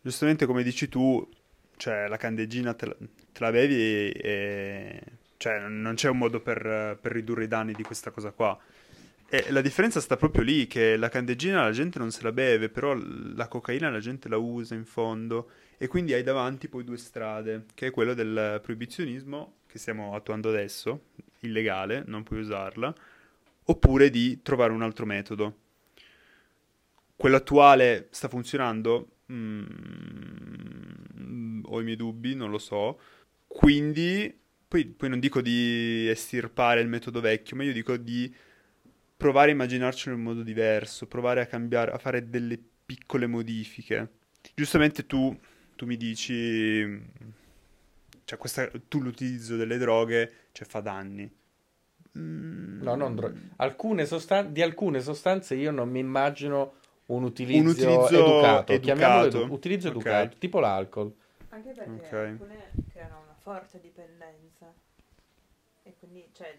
C: giustamente come dici tu, cioè la candeggina te la, te la bevi e, cioè, non c'è un modo per, per ridurre i danni di questa cosa qua. E la differenza sta proprio lì, che la candeggina la gente non se la beve, però la cocaina la gente la usa in fondo e quindi hai davanti poi due strade, che è quello del proibizionismo che stiamo attuando adesso, illegale, non puoi usarla, oppure di trovare un altro metodo. Quello attuale sta funzionando? Mm, ho i miei dubbi, non lo so. Quindi, poi, poi non dico di estirpare il metodo vecchio, ma io dico di provare a immaginarcelo in modo diverso, provare a cambiare, a fare delle piccole modifiche. Giustamente tu, tu mi dici, cioè questa, tu l'utilizzo delle droghe, cioè fa danni. Mm,
D: No, non dro- alcune sostan- di alcune sostanze io non mi immagino un utilizzo,
C: Un utilizzo
D: educato,
C: educato.
D: edu- utilizzo
C: Ok.
D: educato, tipo l'alcol.
E: Anche perché
C: Ok.
E: alcune creano una forte dipendenza. E quindi, cioè,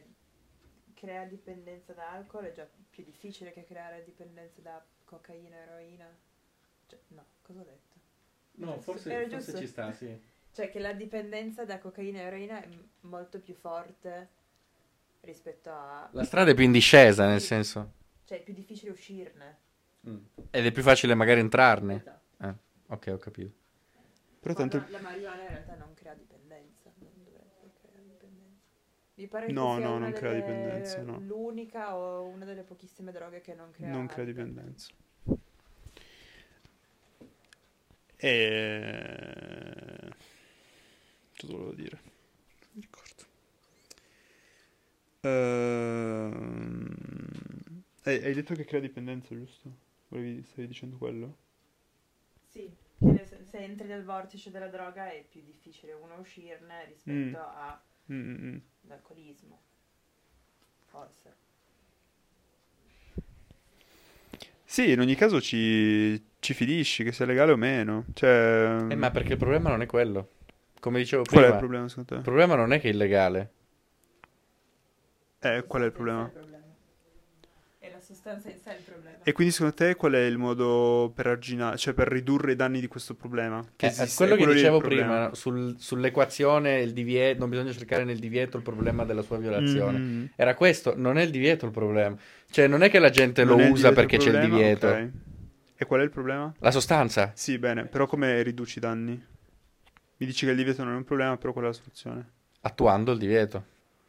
E: crea dipendenza da alcol è già più difficile che creare dipendenza da cocaina, eroina. Cioè, no, cosa ho detto?
D: No, forse, forse
E: giusto?
D: ci sta, sì. [laughs]
E: Cioè, che la dipendenza da cocaina e eroina è m- molto più forte rispetto a...
D: La strada è più in discesa, nel senso.
E: Cioè, è più difficile uscirne.
D: Ed è più facile magari entrarne.
E: Esatto.
D: Eh, ok, ho capito.
C: Però
E: Ma
C: tanto...
E: no, la marijuana in realtà non crea dipendenza, non dovrebbe creare dipendenza. Mi pare che
C: No,
E: sia
C: no, non crea
E: delle-
C: dipendenza, no.
E: l'unica o una delle pochissime droghe che non crea
C: non crea dipendenza. E... Cosa volevo dire? Non mi ricordo. Ehm, Hai, hai detto che crea dipendenza, giusto? Volevi, stavi dicendo quello?
E: Sì, sen- se entri nel vortice della droga è più difficile uno uscirne rispetto
C: Mm, mm, mm.
E: all'alcolismo. Forse.
C: Sì, in ogni caso ci, ci finisci, che sia legale o meno. Cioè...
D: Eh, ma perché il problema non è quello. Come dicevo
C: Qual è
D: prima,
C: il problema secondo
D: il
C: te?
D: problema non è che è illegale.
C: Eh, qual è il problema?
E: Sostanza in sé il problema.
C: E quindi secondo te qual è il modo per arginare, cioè per ridurre i danni di questo problema? Che
D: Eh,
C: esiste,
D: quello
C: è
D: che dicevo
C: problema.
D: prima, sul- sull'equazione, il divieto, non bisogna cercare nel divieto il problema della sua violazione.
C: Mm.
D: Era questo, non è il divieto il problema. Cioè, non è che la gente
C: Non
D: lo usa perché c'è il
C: problema?
D: divieto.
C: Ok. E qual è il problema?
D: La sostanza.
C: Sì, bene, però come riduci i danni? Mi dici che il divieto non è un problema, però qual è la soluzione?
D: attuando il divieto.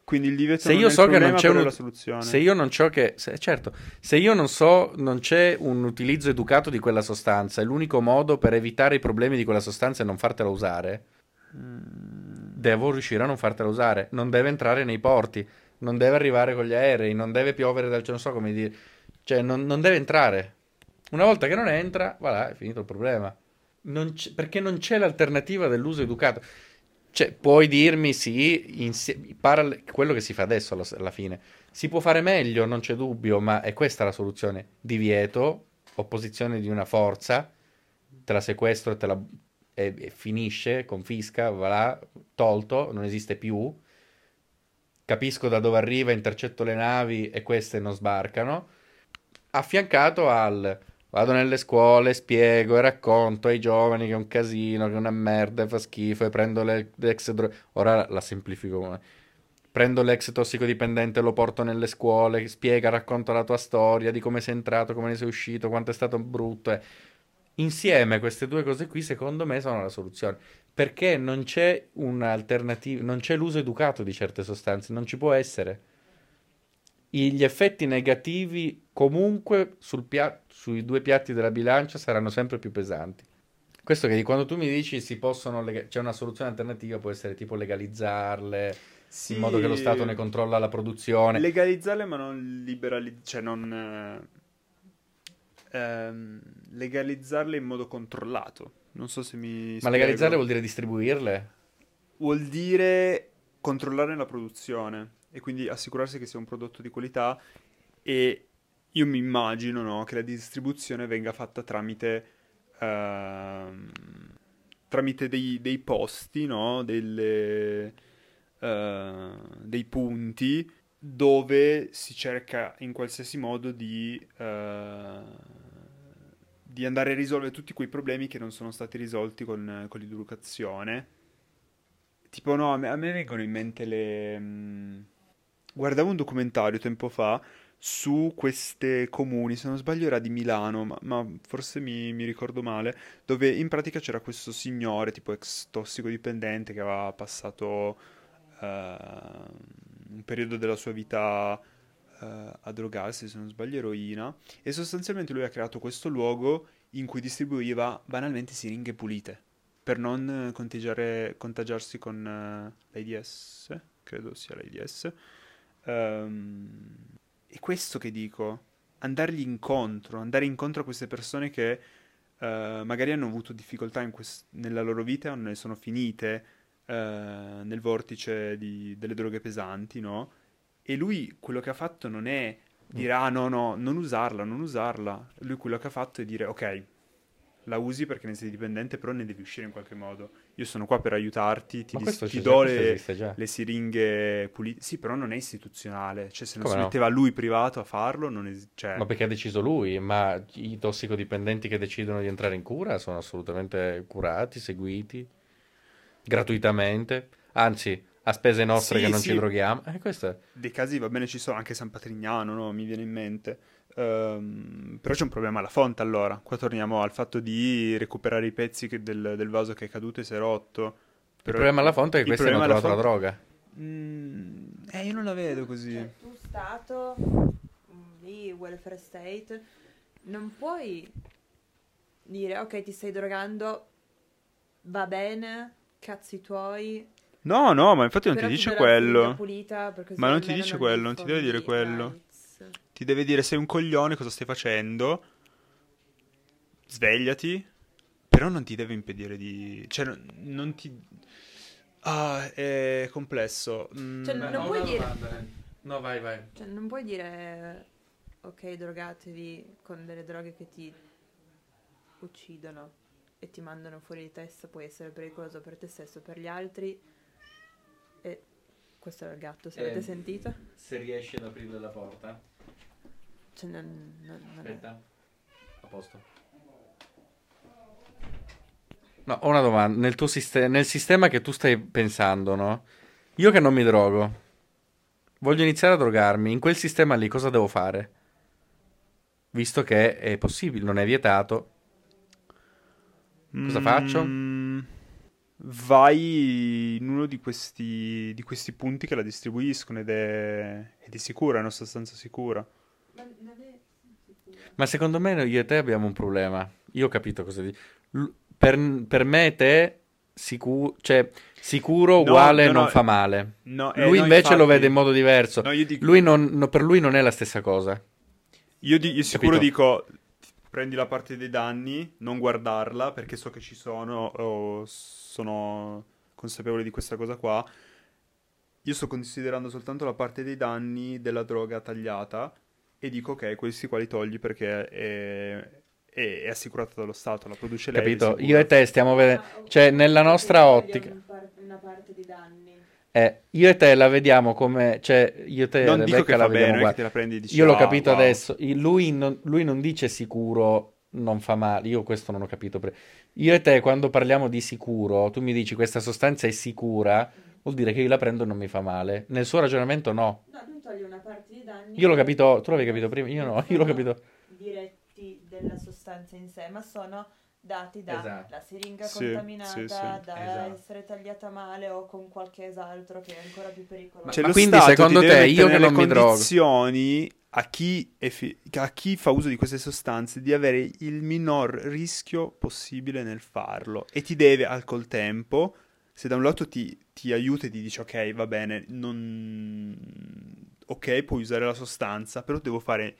C: Quindi il divieto
D: Se io
C: è
D: so
C: il
D: che non
C: problema,
D: c'è un-
C: la soluzione.
D: Se io non so che, se- certo, se io non so, non c'è un utilizzo educato di quella sostanza, e l'unico modo per evitare i problemi di quella sostanza è non fartela usare, devo riuscire a non fartela usare. Non deve entrare nei porti, non deve arrivare con gli aerei, non deve piovere dal cielo, non so come dire. Cioè, non, non deve entrare. Una volta che non entra, voilà, è finito il problema. Non perché non c'è l'alternativa dell'uso educato. Cioè, puoi dirmi sì, insie- paralle- quello che si fa adesso alla, alla fine. Si può fare meglio, non c'è dubbio, ma è questa la soluzione. Divieto, opposizione di una forza, te la sequestro te la, e- e finisce, confisca, va là, tolto, non esiste più. Capisco da dove arriva, intercetto le navi e queste non sbarcano. Affiancato al vado nelle scuole, spiego e racconto ai giovani che è un casino, che è una merda, fa schifo e prendo le, l'ex dro- Ora la semplifico. Prendo l'ex tossicodipendente, lo porto nelle scuole, spiega, racconta la tua storia di come sei entrato, come ne sei uscito, quanto è stato brutto. e- Insieme queste due cose qui, secondo me, sono la soluzione. Perché non c'è un'alternativa, non c'è l'uso educato di certe sostanze, non ci può essere. Gli effetti negativi comunque pia- sui due piatti della bilancia saranno sempre più pesanti. Questo che quando tu mi dici si possono lega- c'è una soluzione alternativa, può essere tipo legalizzarle
C: Sì,
D: in modo che lo Stato ne controlla la produzione.
C: Legalizzarle ma non liberalizzarle, cioè non... eh, ehm, legalizzarle in modo controllato. Non so se mi
D: Ma
C: spiego.
D: legalizzarle vuol dire distribuirle?
C: Vuol dire controllare la produzione e quindi assicurarsi che sia un prodotto di qualità e io mi immagino no, che la distribuzione venga fatta tramite, ehm, tramite dei, dei posti, no, delle, eh, dei punti dove si cerca in qualsiasi modo di, eh, di andare a risolvere tutti quei problemi che non sono stati risolti con, con l'educazione. Tipo, no, a me, a me vengono in mente le... mm, Guardavo un documentario tempo fa su queste comuni, se non sbaglio era di Milano, ma, ma forse mi, mi ricordo male, dove in pratica c'era questo signore, tipo ex tossicodipendente, che aveva passato eh, un periodo della sua vita eh, a drogarsi, se non sbaglio eroina, e sostanzialmente lui ha creato questo luogo in cui distribuiva banalmente siringhe pulite per non contagiarsi con eh, l'AIDS, credo sia l'AIDS. Ehm, e questo che dico, andargli incontro, andare incontro a queste persone che eh, magari hanno avuto difficoltà quest- nella loro vita o ne sono finite eh, nel vortice di- delle droghe pesanti, no? E lui quello che ha fatto non è dire ah no no, non usarla, non usarla. Lui quello che ha fatto è dire ok, la usi perché ne sei dipendente, però ne devi uscire in qualche modo. Io sono qua per aiutarti, ti, dis- ti do le, le siringhe pulite. Sì, però non è istituzionale. Cioè, se non
D: Come
C: si
D: no?
C: metteva lui privato a farlo, non es- cioè,
D: Ma perché ha deciso lui, ma i tossicodipendenti che decidono di entrare in cura sono assolutamente curati, seguiti, gratuitamente, anzi a spese nostre
C: Sì,
D: che non
C: sì.
D: ci droghiamo. Eh, questo
C: dei casi va bene ci sono, anche San Patrignano, no? Mi viene in mente. Ehm, però c'è un problema alla fonte allora. Qua torniamo al fatto di recuperare i pezzi che- del, del vaso che è caduto e si è rotto.
D: Il
C: Però-
D: problema alla fonte è che
C: il
D: questi hanno
C: problema
D: trovato la
C: alla
D: droga.
C: Mm, eh, io non la vedo così.
E: Cioè, tu Stato, mm, lì, welfare state, non puoi dire, ok, ti stai drogando, va bene, cazzi tuoi,
C: No, no, ma infatti non
E: però
C: ti dice
E: la
C: quello.
E: pulita
C: Ma non ti dice quello, non ti deve dire quello. Ti deve dire sei un coglione, cosa stai facendo? Svegliati. Però non ti deve impedire di... Cioè, non, ti... Ah, è complesso. Mm,
E: Cioè, non puoi dire-
D: No, vai, vai.
E: Cioè, non puoi dire, ok, drogatevi con delle droghe che ti uccidono e ti mandano fuori di testa, puoi essere pericoloso per te stesso, per gli altri. E questo era il gatto, se
D: Eh,
E: avete sentito?
D: Se riesci ad aprire la porta.
E: Cioè, non, non- non è-
D: Aspetta. A posto. No, ho una domanda. Nel tuo siste- nel sistema che tu stai pensando, no? Io che non mi drogo, voglio iniziare a drogarmi. In quel sistema lì cosa devo fare? Visto che è possibile, non è vietato. Cosa faccio?
C: Mm, vai in uno di questi, di questi punti che la distribuiscono ed è, ed è sicura, è una sostanza sicura.
E: Ma non è sicuro.
D: Ma secondo me io e te abbiamo un problema. Io ho capito cosa dici. Per, per me e te, sicu- cioè, sicuro
C: No,
D: uguale
C: no, no.
D: non fa male.
C: No, eh,
D: Lui
C: no,
D: invece lo
C: infatti-
D: vede in modo diverso.
C: No, dico-
D: Lui non- no, per lui non è la stessa cosa.
C: Io, di- io sicuro dico, prendi la parte dei danni, non guardarla perché so che ci sono o sono consapevole di questa cosa qua. Io sto considerando soltanto la parte dei danni della droga tagliata e dico ok, questi qua li togli perché è, è, è assicurata dallo Stato, la produce lei.
D: Capito? Io e te stiamo vedendo.
E: Ah, ok.
D: Cioè, nella nostra ottica.
E: una parte di danni.
D: eh, io e te la vediamo come. Cioè, io e te
C: Non dico che
D: la
C: fa
D: vediamo
C: bene, che te la prendi e dici
D: Io l'ho
C: "Ah,
D: capito
C: wow".
D: adesso. Lui non, lui non dice sicuro non fa male. Io questo non ho capito. pre- Io e te, quando parliamo di sicuro, tu mi dici questa sostanza è sicura, vuol dire che io la prendo e non mi fa male. Nel suo ragionamento, no.
E: No, lui toglie una parte di danni.
D: Io l'ho capito. Tu l'avevi capito prima? Io no. [laughs] Io l'ho capito.
E: diretti della sostanza in sé, ma sono dati da
D: Esatto.
E: la siringa
C: Sì,
E: contaminata,
C: sì, sì.
E: da
D: Esatto.
E: essere tagliata male o con qualche altro che è ancora più pericoloso.
C: Cioè,
D: Ma
C: lo
D: quindi,
C: Stato
D: secondo te, io che
C: nelle
D: non mi drogo-
C: condizioni a chi, effi- a chi fa uso di queste sostanze di avere il minor rischio possibile nel farlo e ti deve al col tempo, se da un lato ti, ti aiuta e ti dice ok va bene, non... ok puoi usare la sostanza, però devo fare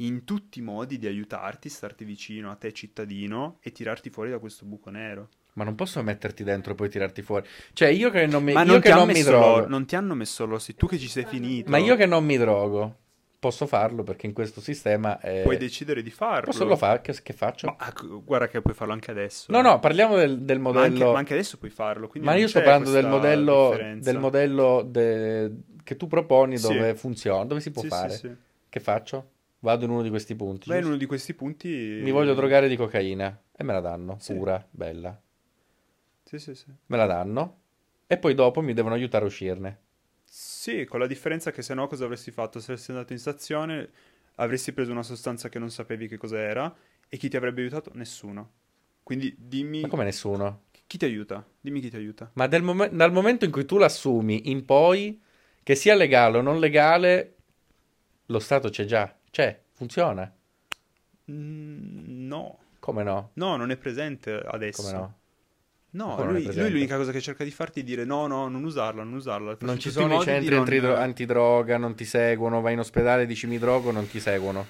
C: in tutti i modi di aiutarti, starti vicino a te cittadino e tirarti fuori da questo buco nero.
D: Ma non posso metterti dentro e poi tirarti fuori. Cioè, io che non mi,
C: Ma
D: io
C: non
D: che
C: ti,
D: non mi drogo.
C: loro, non ti hanno messo loro, sei tu che ci sei finito.
D: Ma io che non mi drogo, posso farlo perché in questo sistema eh,
C: Puoi decidere di farlo.
D: posso lo fare. Che, che faccio?
C: Ma ecco, guarda che puoi farlo anche adesso.
D: No,
C: eh.
D: no, parliamo del, del
C: Ma
D: modello.
C: anche, ma anche adesso puoi farlo.
D: Ma io sto parlando del modello, del modello de- che tu proponi
C: Sì.
D: dove funziona, dove si può
C: Sì,
D: fare.
C: Sì, sì.
D: Che faccio? Vado in uno di questi punti.
C: Beh, in uno di questi punti.
D: Mi voglio drogare di cocaina e me la danno,
C: Sì.
D: pura, bella.
C: Sì, sì, sì.
D: Me la danno e poi dopo mi devono aiutare a uscirne.
C: Sì, con la differenza che se no cosa avresti fatto? Se saresti andato in stazione, avresti preso una sostanza che non sapevi che cos'era e chi ti avrebbe aiutato? Nessuno. Quindi dimmi
D: Ma come nessuno?
C: chi ti aiuta? Dimmi chi ti aiuta.
D: Ma momen- dal momento in cui tu l'assumi in poi, che sia legale o non legale, lo Stato c'è già, c'è, funziona.
C: Mm, no.
D: Come no?
C: No, non è presente adesso.
D: Come no?
C: No, lui, lui l'unica cosa che cerca di farti è dire no, no, non usarla, non usarla.
D: Non ci sono i centri
C: non-
D: antidro- antidroga, non ti seguono, vai in ospedale, dici mi drogo, non ti seguono.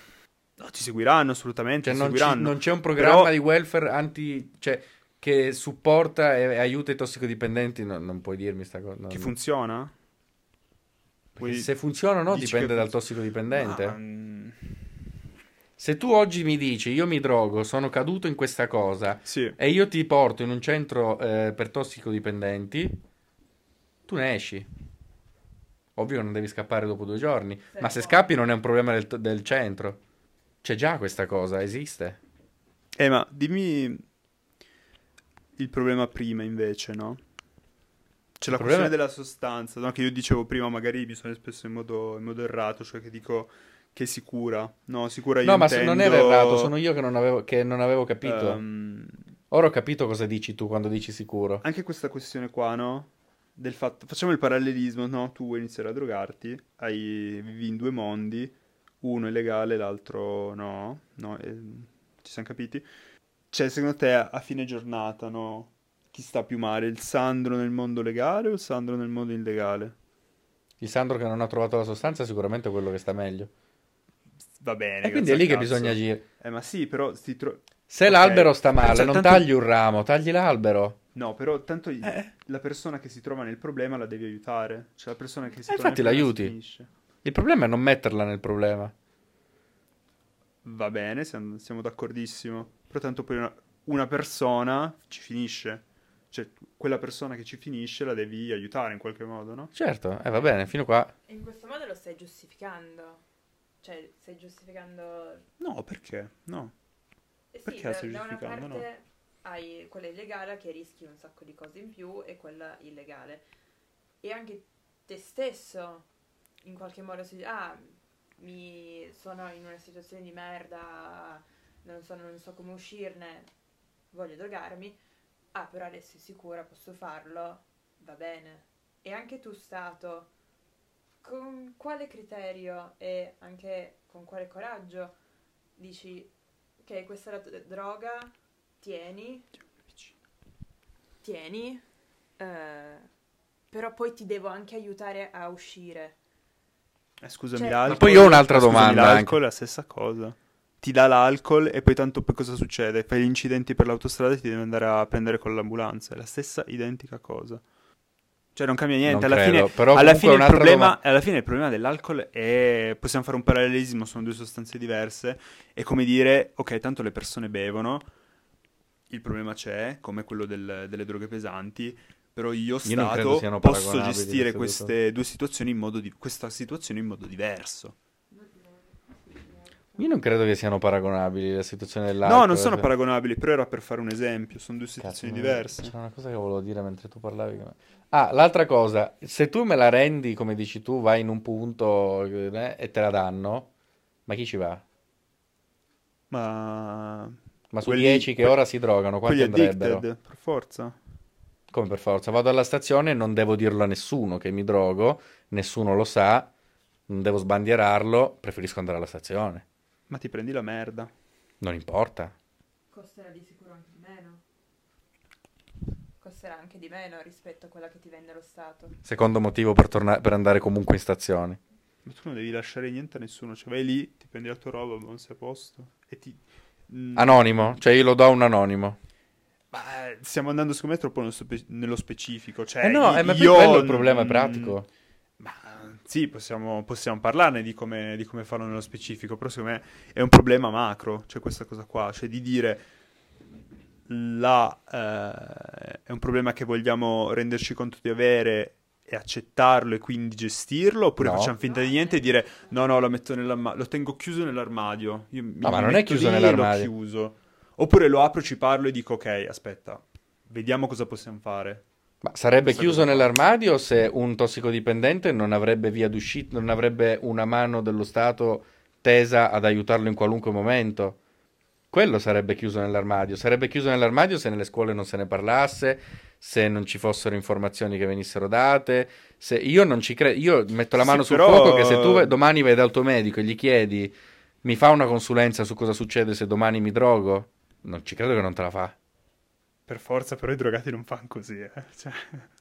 C: No, ti seguiranno assolutamente,
D: Cioè
C: ti
D: non, ci-
C: seguiranno.
D: non c'è un programma
C: Però-
D: di welfare anti... Cioè, che supporta e aiuta i tossicodipendenti, no, non puoi dirmi sta cosa. non-
C: Che funziona? Puoi-
D: Se funziona o no dipende dal tossicodipendente.
C: Ma, mm,
D: Se tu oggi mi dici io mi drogo, sono caduto in questa cosa
C: sì,
D: e io ti porto in un centro eh, per tossicodipendenti, tu ne esci. Ovvio che non devi scappare dopo due giorni,
E: Sei
D: ma se scappi non è un problema del, del centro. C'è già questa cosa, esiste.
C: Eh, ma dimmi il problema prima invece, no? C'è la
D: Il
C: questione
D: problema-
C: della sostanza, no? Che io dicevo prima, magari mi sono espresso in modo, in modo errato, cioè che dico che è sicura. No, sicura io
D: No, ma non era errato, sono io che non avevo, che non avevo capito.
C: ehm,
D: Ora ho capito cosa dici tu quando dici sicuro.
C: anche questa questione qua, no? Del fatto, facciamo il parallelismo, no? Tu vuoi iniziare a drogarti, hai, vivi in due mondi, uno è legale, l'altro no, no, eh, ci siamo capiti? Cioè, secondo te, a fine giornata, no? Chi sta più male, il Sandro nel mondo legale o il Sandro nel mondo illegale?
D: Il Sandro che non ha trovato la sostanza è sicuramente quello che sta meglio.
C: Va bene,
D: E quindi è lì che bisogna agire.
C: Eh, ma sì, però si tro-
D: Se
C: Ok.
D: l'albero sta male,
C: Cioè,
D: non
C: tanto-
D: tagli un ramo, tagli l'albero.
C: No, però tanto
D: Eh.
C: la persona che si trova nel problema la devi aiutare. Cioè, la persona che si
D: Eh,
C: trova
D: infatti
C: nel problema
D: l'aiuti. Il problema è non metterla nel problema.
C: Va bene, siamo, siamo d'accordissimo. Però tanto poi una, una persona ci finisce. Cioè, quella persona che ci finisce la devi aiutare in qualche modo, no?
D: Certo, eh, va bene, fino qua.
E: In questo modo lo stai giustificando. Cioè, stai giustificando...
C: No, perché? No.
E: Eh sì,
C: Perché
E: da,
C: stai
E: da una
C: giustificando,
E: parte hai quella illegale che rischi un sacco di cose in più e quella illegale. E anche te stesso, in qualche modo, si dice, ah, mi sono in una situazione di merda, non so, non so come uscirne, voglio drogarmi. Ah, però adesso è sicura, posso farlo, va bene. E anche tu, Stato, con quale criterio e anche con quale coraggio dici ok, questa è la t- droga, tieni, tieni, eh, però poi ti devo anche aiutare a uscire.
C: Eh, scusami,
E: Cioè-
C: l'alcol...
D: Ma poi io ho un'altra
C: scusami,
D: domanda
C: L'alcol è la stessa cosa. Ti dà l'alcol e poi tanto poi cosa succede? Fai gli incidenti per l'autostrada e ti devi andare a prendere con l'ambulanza. È la stessa identica cosa. Cioè non cambia niente.
D: Non
C: alla
D: credo,
C: fine,
D: però
C: alla fine problema,
D: doma-
C: alla fine il problema dell'alcol è... Possiamo fare un parallelismo, sono due sostanze diverse. È come dire, ok, tanto le persone bevono, il problema c'è, come quello del- delle droghe pesanti, però io,
D: Io
C: Stato, posso gestire
D: queste due
C: queste due situazioni in modo di... questa situazione in modo diverso.
D: Io non credo che siano paragonabili la situazione dell'alcol.
C: No, non sono
D: cioè-
C: paragonabili, però era per fare un esempio, sono due situazioni
D: Cazzo,
C: diverse.
D: C'era una cosa che volevo dire mentre tu parlavi. Ah, l'altra cosa, se tu me la rendi, come dici tu, vai in un punto eh, e te la danno, ma chi ci va?
C: Ma
D: Ma su
C: Quelli-
D: 10 che
C: que-
D: ora si drogano, quanti andrebbero?
C: addicted, per forza.
D: Come per forza? Vado alla stazione e non devo dirlo a nessuno che mi drogo, nessuno lo sa, non devo sbandierarlo, preferisco andare alla stazione.
C: Ma ti prendi la merda.
D: Non importa.
E: Costerà di sicuro anche di meno. Costerà anche di meno rispetto a quella che ti vende lo Stato.
D: Secondo motivo per, torna- per andare comunque in stazione.
C: Ma tu non devi lasciare niente a nessuno. Cioè, vai lì, ti prendi la tua roba, non sei a posto. E ti. Mm,
D: Anonimo, cioè io lo do a un anonimo.
C: Ma eh, stiamo andando, secondo me, troppo nello, spe- nello specifico. Cioè,
D: Eh no, eh, ma
C: io
D: quello è il problema, è
C: mm,
D: pratico.
C: Sì, possiamo, possiamo parlarne di come, di come farlo nello specifico, però secondo me è un problema macro, cioè questa cosa qua, cioè di dire la, eh, è un problema che vogliamo renderci conto di avere e accettarlo e quindi gestirlo, oppure
D: No.
C: facciamo finta di niente e dire no, no, lo metto nell'armadio, lo tengo chiuso nell'armadio. Io mi
D: No, ma non è chiuso nell'armadio.
C: Chiuso. Oppure lo apro, ci parlo e dico ok, aspetta, vediamo cosa possiamo fare.
D: Ma sarebbe
C: Questa
D: chiuso
C: cosa
D: nell'armadio se un tossicodipendente non avrebbe via d'uscita, non avrebbe una mano dello Stato tesa ad aiutarlo in qualunque momento. Quello sarebbe chiuso nell'armadio. Sarebbe chiuso nell'armadio se nelle scuole non se ne parlasse, se non ci fossero informazioni che venissero date. Se... Io non ci credo. Io metto la
C: Sì,
D: mano sul
C: però-
D: fuoco che se tu domani vai dal tuo medico e gli chiedi mi fa una consulenza su cosa succede se domani mi drogo, non ci credo che non te la fa.
C: Per forza, però i drogati non fanno così, eh. [laughs] Cioè,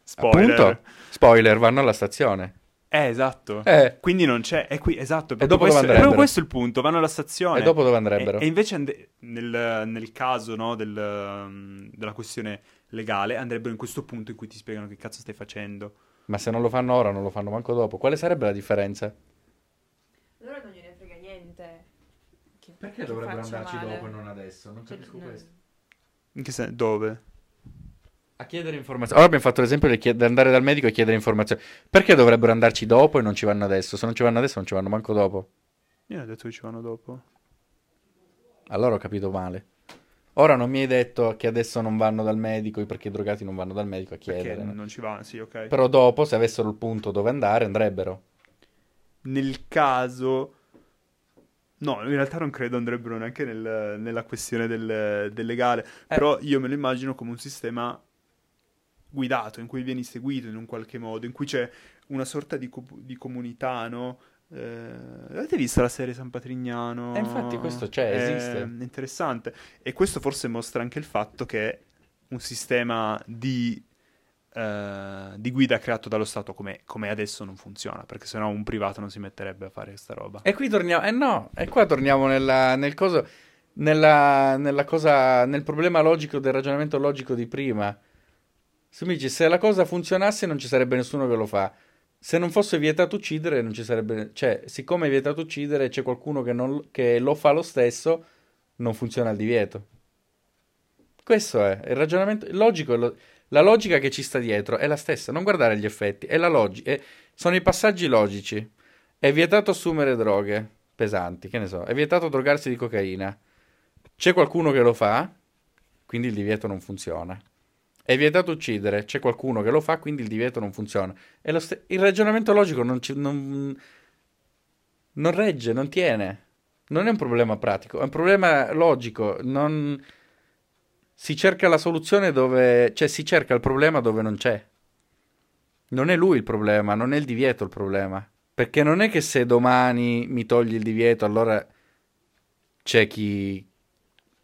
C: spoiler.
D: Appunto, spoiler, vanno alla stazione.
C: Eh, esatto.
D: Eh.
C: Quindi non c'è, è qui, esatto.
D: E
C: proprio
D: dopo dove
C: questo, è
D: andrebbero?
C: proprio questo il punto, vanno alla stazione.
D: E dopo dove andrebbero?
C: E, e invece ande- nel, nel caso no, del, um, della questione legale andrebbero in questo punto in cui ti spiegano che cazzo stai facendo.
D: Ma se non lo fanno ora, non lo fanno manco dopo. Quale sarebbe la differenza?
E: Allora non gliene frega niente. Che,
D: Perché
E: che
D: dovrebbero andarci
E: male.
D: dopo e non adesso? Non
E: Cioè,
D: capisco
E: non-
D: questo.
C: In che senso? Dove?
D: A chiedere informazioni. Ora abbiamo fatto l'esempio di chied- andare dal medico e chiedere informazioni. Perché dovrebbero andarci dopo e non ci vanno adesso? Se non ci vanno adesso, non ci vanno manco dopo.
C: Io ho detto che ci vanno dopo.
D: Allora ho capito male. Ora non mi hai detto che adesso non vanno dal medico perché i drogati non vanno dal medico a
C: Perché
D: chiedere. no?
C: non ci vanno, sì, ok.
D: Però dopo, se avessero il punto dove andare, andrebbero.
C: Nel caso... No, in realtà non credo andrebbero neanche nel- nella questione del, del legale.
D: Eh.
C: Però io me lo immagino come un sistema guidato, in cui vieni seguito in un qualche modo, in cui c'è una sorta di, co- di comunità, no? Eh, avete visto la serie San Patrignano?
D: Eh, infatti questo c'è,
C: È
D: esiste.
C: interessante. E questo forse mostra anche il fatto che un sistema di, eh, di guida creato dallo Stato come, come adesso non funziona, perché sennò un privato non si metterebbe a fare questa roba.
D: E qui torniamo, eh no, e qua torniamo nella, nel coso, nella, nella cosa, nel problema logico del ragionamento logico di prima. Se mi se la cosa funzionasse non ci sarebbe nessuno che lo fa. Se non fosse vietato uccidere non ci sarebbe, cioè, siccome è vietato uccidere c'è qualcuno che, non- che lo fa lo stesso, non funziona il divieto. Questo è il ragionamento logico, è lo- la logica che ci sta dietro è la stessa, non guardare gli effetti, è la logica, sono i passaggi logici. È vietato assumere droghe pesanti, che ne so, è vietato drogarsi di cocaina. C'è qualcuno che lo fa, quindi il divieto non funziona. È vietato uccidere, c'è qualcuno che lo fa, quindi il divieto non funziona. È ste- il ragionamento logico non, ci- non- non regge, non tiene. Non è un problema pratico, è un problema logico. Non... Si cerca la soluzione dove... cioè si cerca il problema dove non c'è. Non è lui il problema, non è il divieto il problema. Perché non è che se domani mi togli il divieto, allora c'è chi...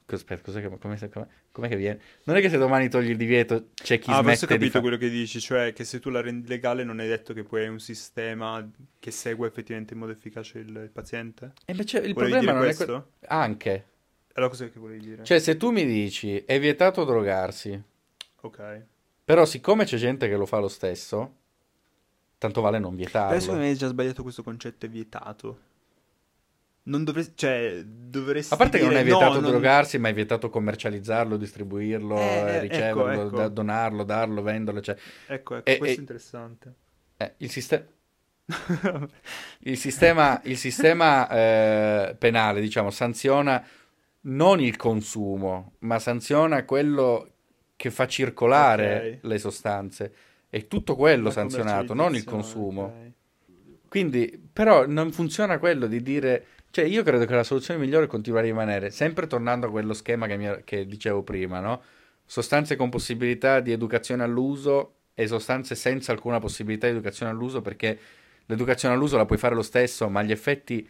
D: Aspetta, cos'è che... Come, come, com'è che viene? Non è che se domani togli il divieto c'è chi
C: ah,
D: smette
C: ho
D: di
C: capito
D: fa-
C: quello che dici, cioè che se tu la rendi legale non è detto che poi hai un sistema che segue effettivamente in modo efficace il, il paziente?
D: E invece il
C: Volevi
D: problema non
C: questo?
D: è quello... Anche.
C: Allora cos'è che volevi dire?
D: Cioè, se tu mi dici è vietato drogarsi,
C: ok.
D: però siccome c'è gente che lo fa lo stesso, tanto vale non vietarlo.
C: Adesso mi hai già sbagliato questo concetto, è vietato. Non dovresti, cioè, dovresti
D: A parte che non è vietato
C: no, non-
D: drogarsi, ma è vietato commercializzarlo, distribuirlo,
C: Eh,
D: eh,
C: ecco,
D: riceverlo,
C: ecco.
D: da- donarlo, darlo, venderlo. Cioè,
C: Ecco, ecco,
D: E-
C: questo
D: e-
C: è interessante.
D: eh, il, siste- il sistema, il sistema eh, penale, diciamo, sanziona non il consumo, ma sanziona quello che fa circolare
C: Ok.
D: le sostanze. È tutto quello
C: La
D: sanzionato, non il consumo.
C: ok.
D: Quindi, però, non funziona quello di dire Cioè, io credo che la soluzione migliore continua a rimanere, sempre tornando a quello schema che, mi- che dicevo prima, no? Sostanze con possibilità di educazione all'uso e sostanze senza alcuna possibilità di educazione all'uso, perché l'educazione all'uso la puoi fare lo stesso, ma gli effetti,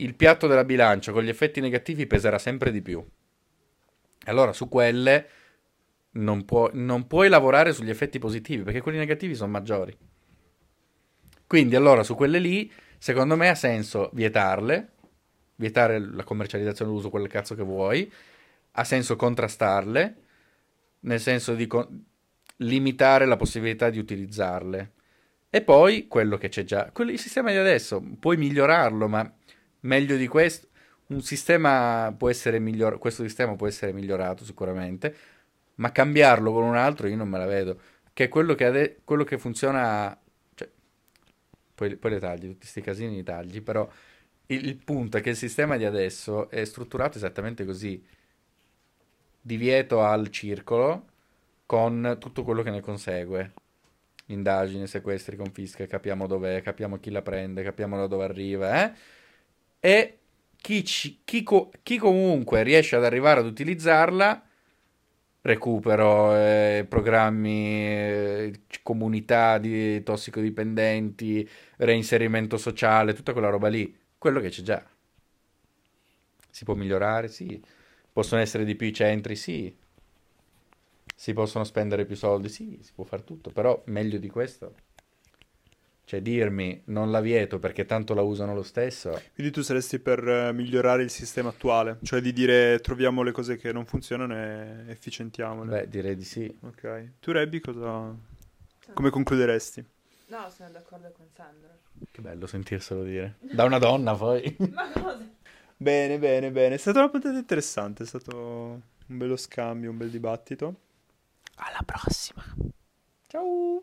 D: il piatto della bilancia con gli effetti negativi peserà sempre di più. Allora, su quelle non, può- non puoi lavorare sugli effetti positivi, perché quelli negativi sono maggiori. Quindi, allora, su quelle lì, secondo me ha senso vietarle, vietare la commercializzazione l'uso, quel cazzo che vuoi, ha senso contrastarle, nel senso di co- limitare la possibilità di utilizzarle. E poi quello che c'è già, quello- il sistema di adesso, puoi migliorarlo, ma meglio di questo, un sistema può essere migliorato, questo sistema può essere migliorato sicuramente, ma cambiarlo con un altro io non me la vedo, che è quello che, ade- quello che funziona, cioè, poi, poi le tagli, tutti questi casini li tagli, però il, il punto è che il sistema di adesso è strutturato esattamente così, divieto al circolo con tutto quello che ne consegue. Indagini, sequestri, confische, capiamo dov'è, capiamo chi la prende, capiamo da dove arriva, eh? E chi, ci- chi co- chi comunque riesce ad arrivare ad utilizzarla, recupero, eh, programmi, eh, comunità di tossicodipendenti, reinserimento sociale, tutta quella roba lì, quello che c'è già. Si può migliorare? Sì. Possono essere di più i centri? Sì. Si possono spendere più soldi? Sì, si può fare tutto, però meglio di questo. Cioè dirmi non la vieto perché tanto la usano lo stesso.
C: Quindi tu saresti per eh, migliorare il sistema attuale, cioè di dire troviamo le cose che non funzionano e efficientiamole.
D: Beh, direi di sì.
C: Ok. Tu Rebby cosa... come concluderesti?
E: No, sono d'accordo con Sandro.
D: Che bello sentirselo dire. Da una donna poi. [laughs]
E: Ma cosa?
C: Bene, bene, bene. È stata una puntata interessante, è stato un bello scambio, un bel dibattito.
A: Alla prossima.
C: Ciao!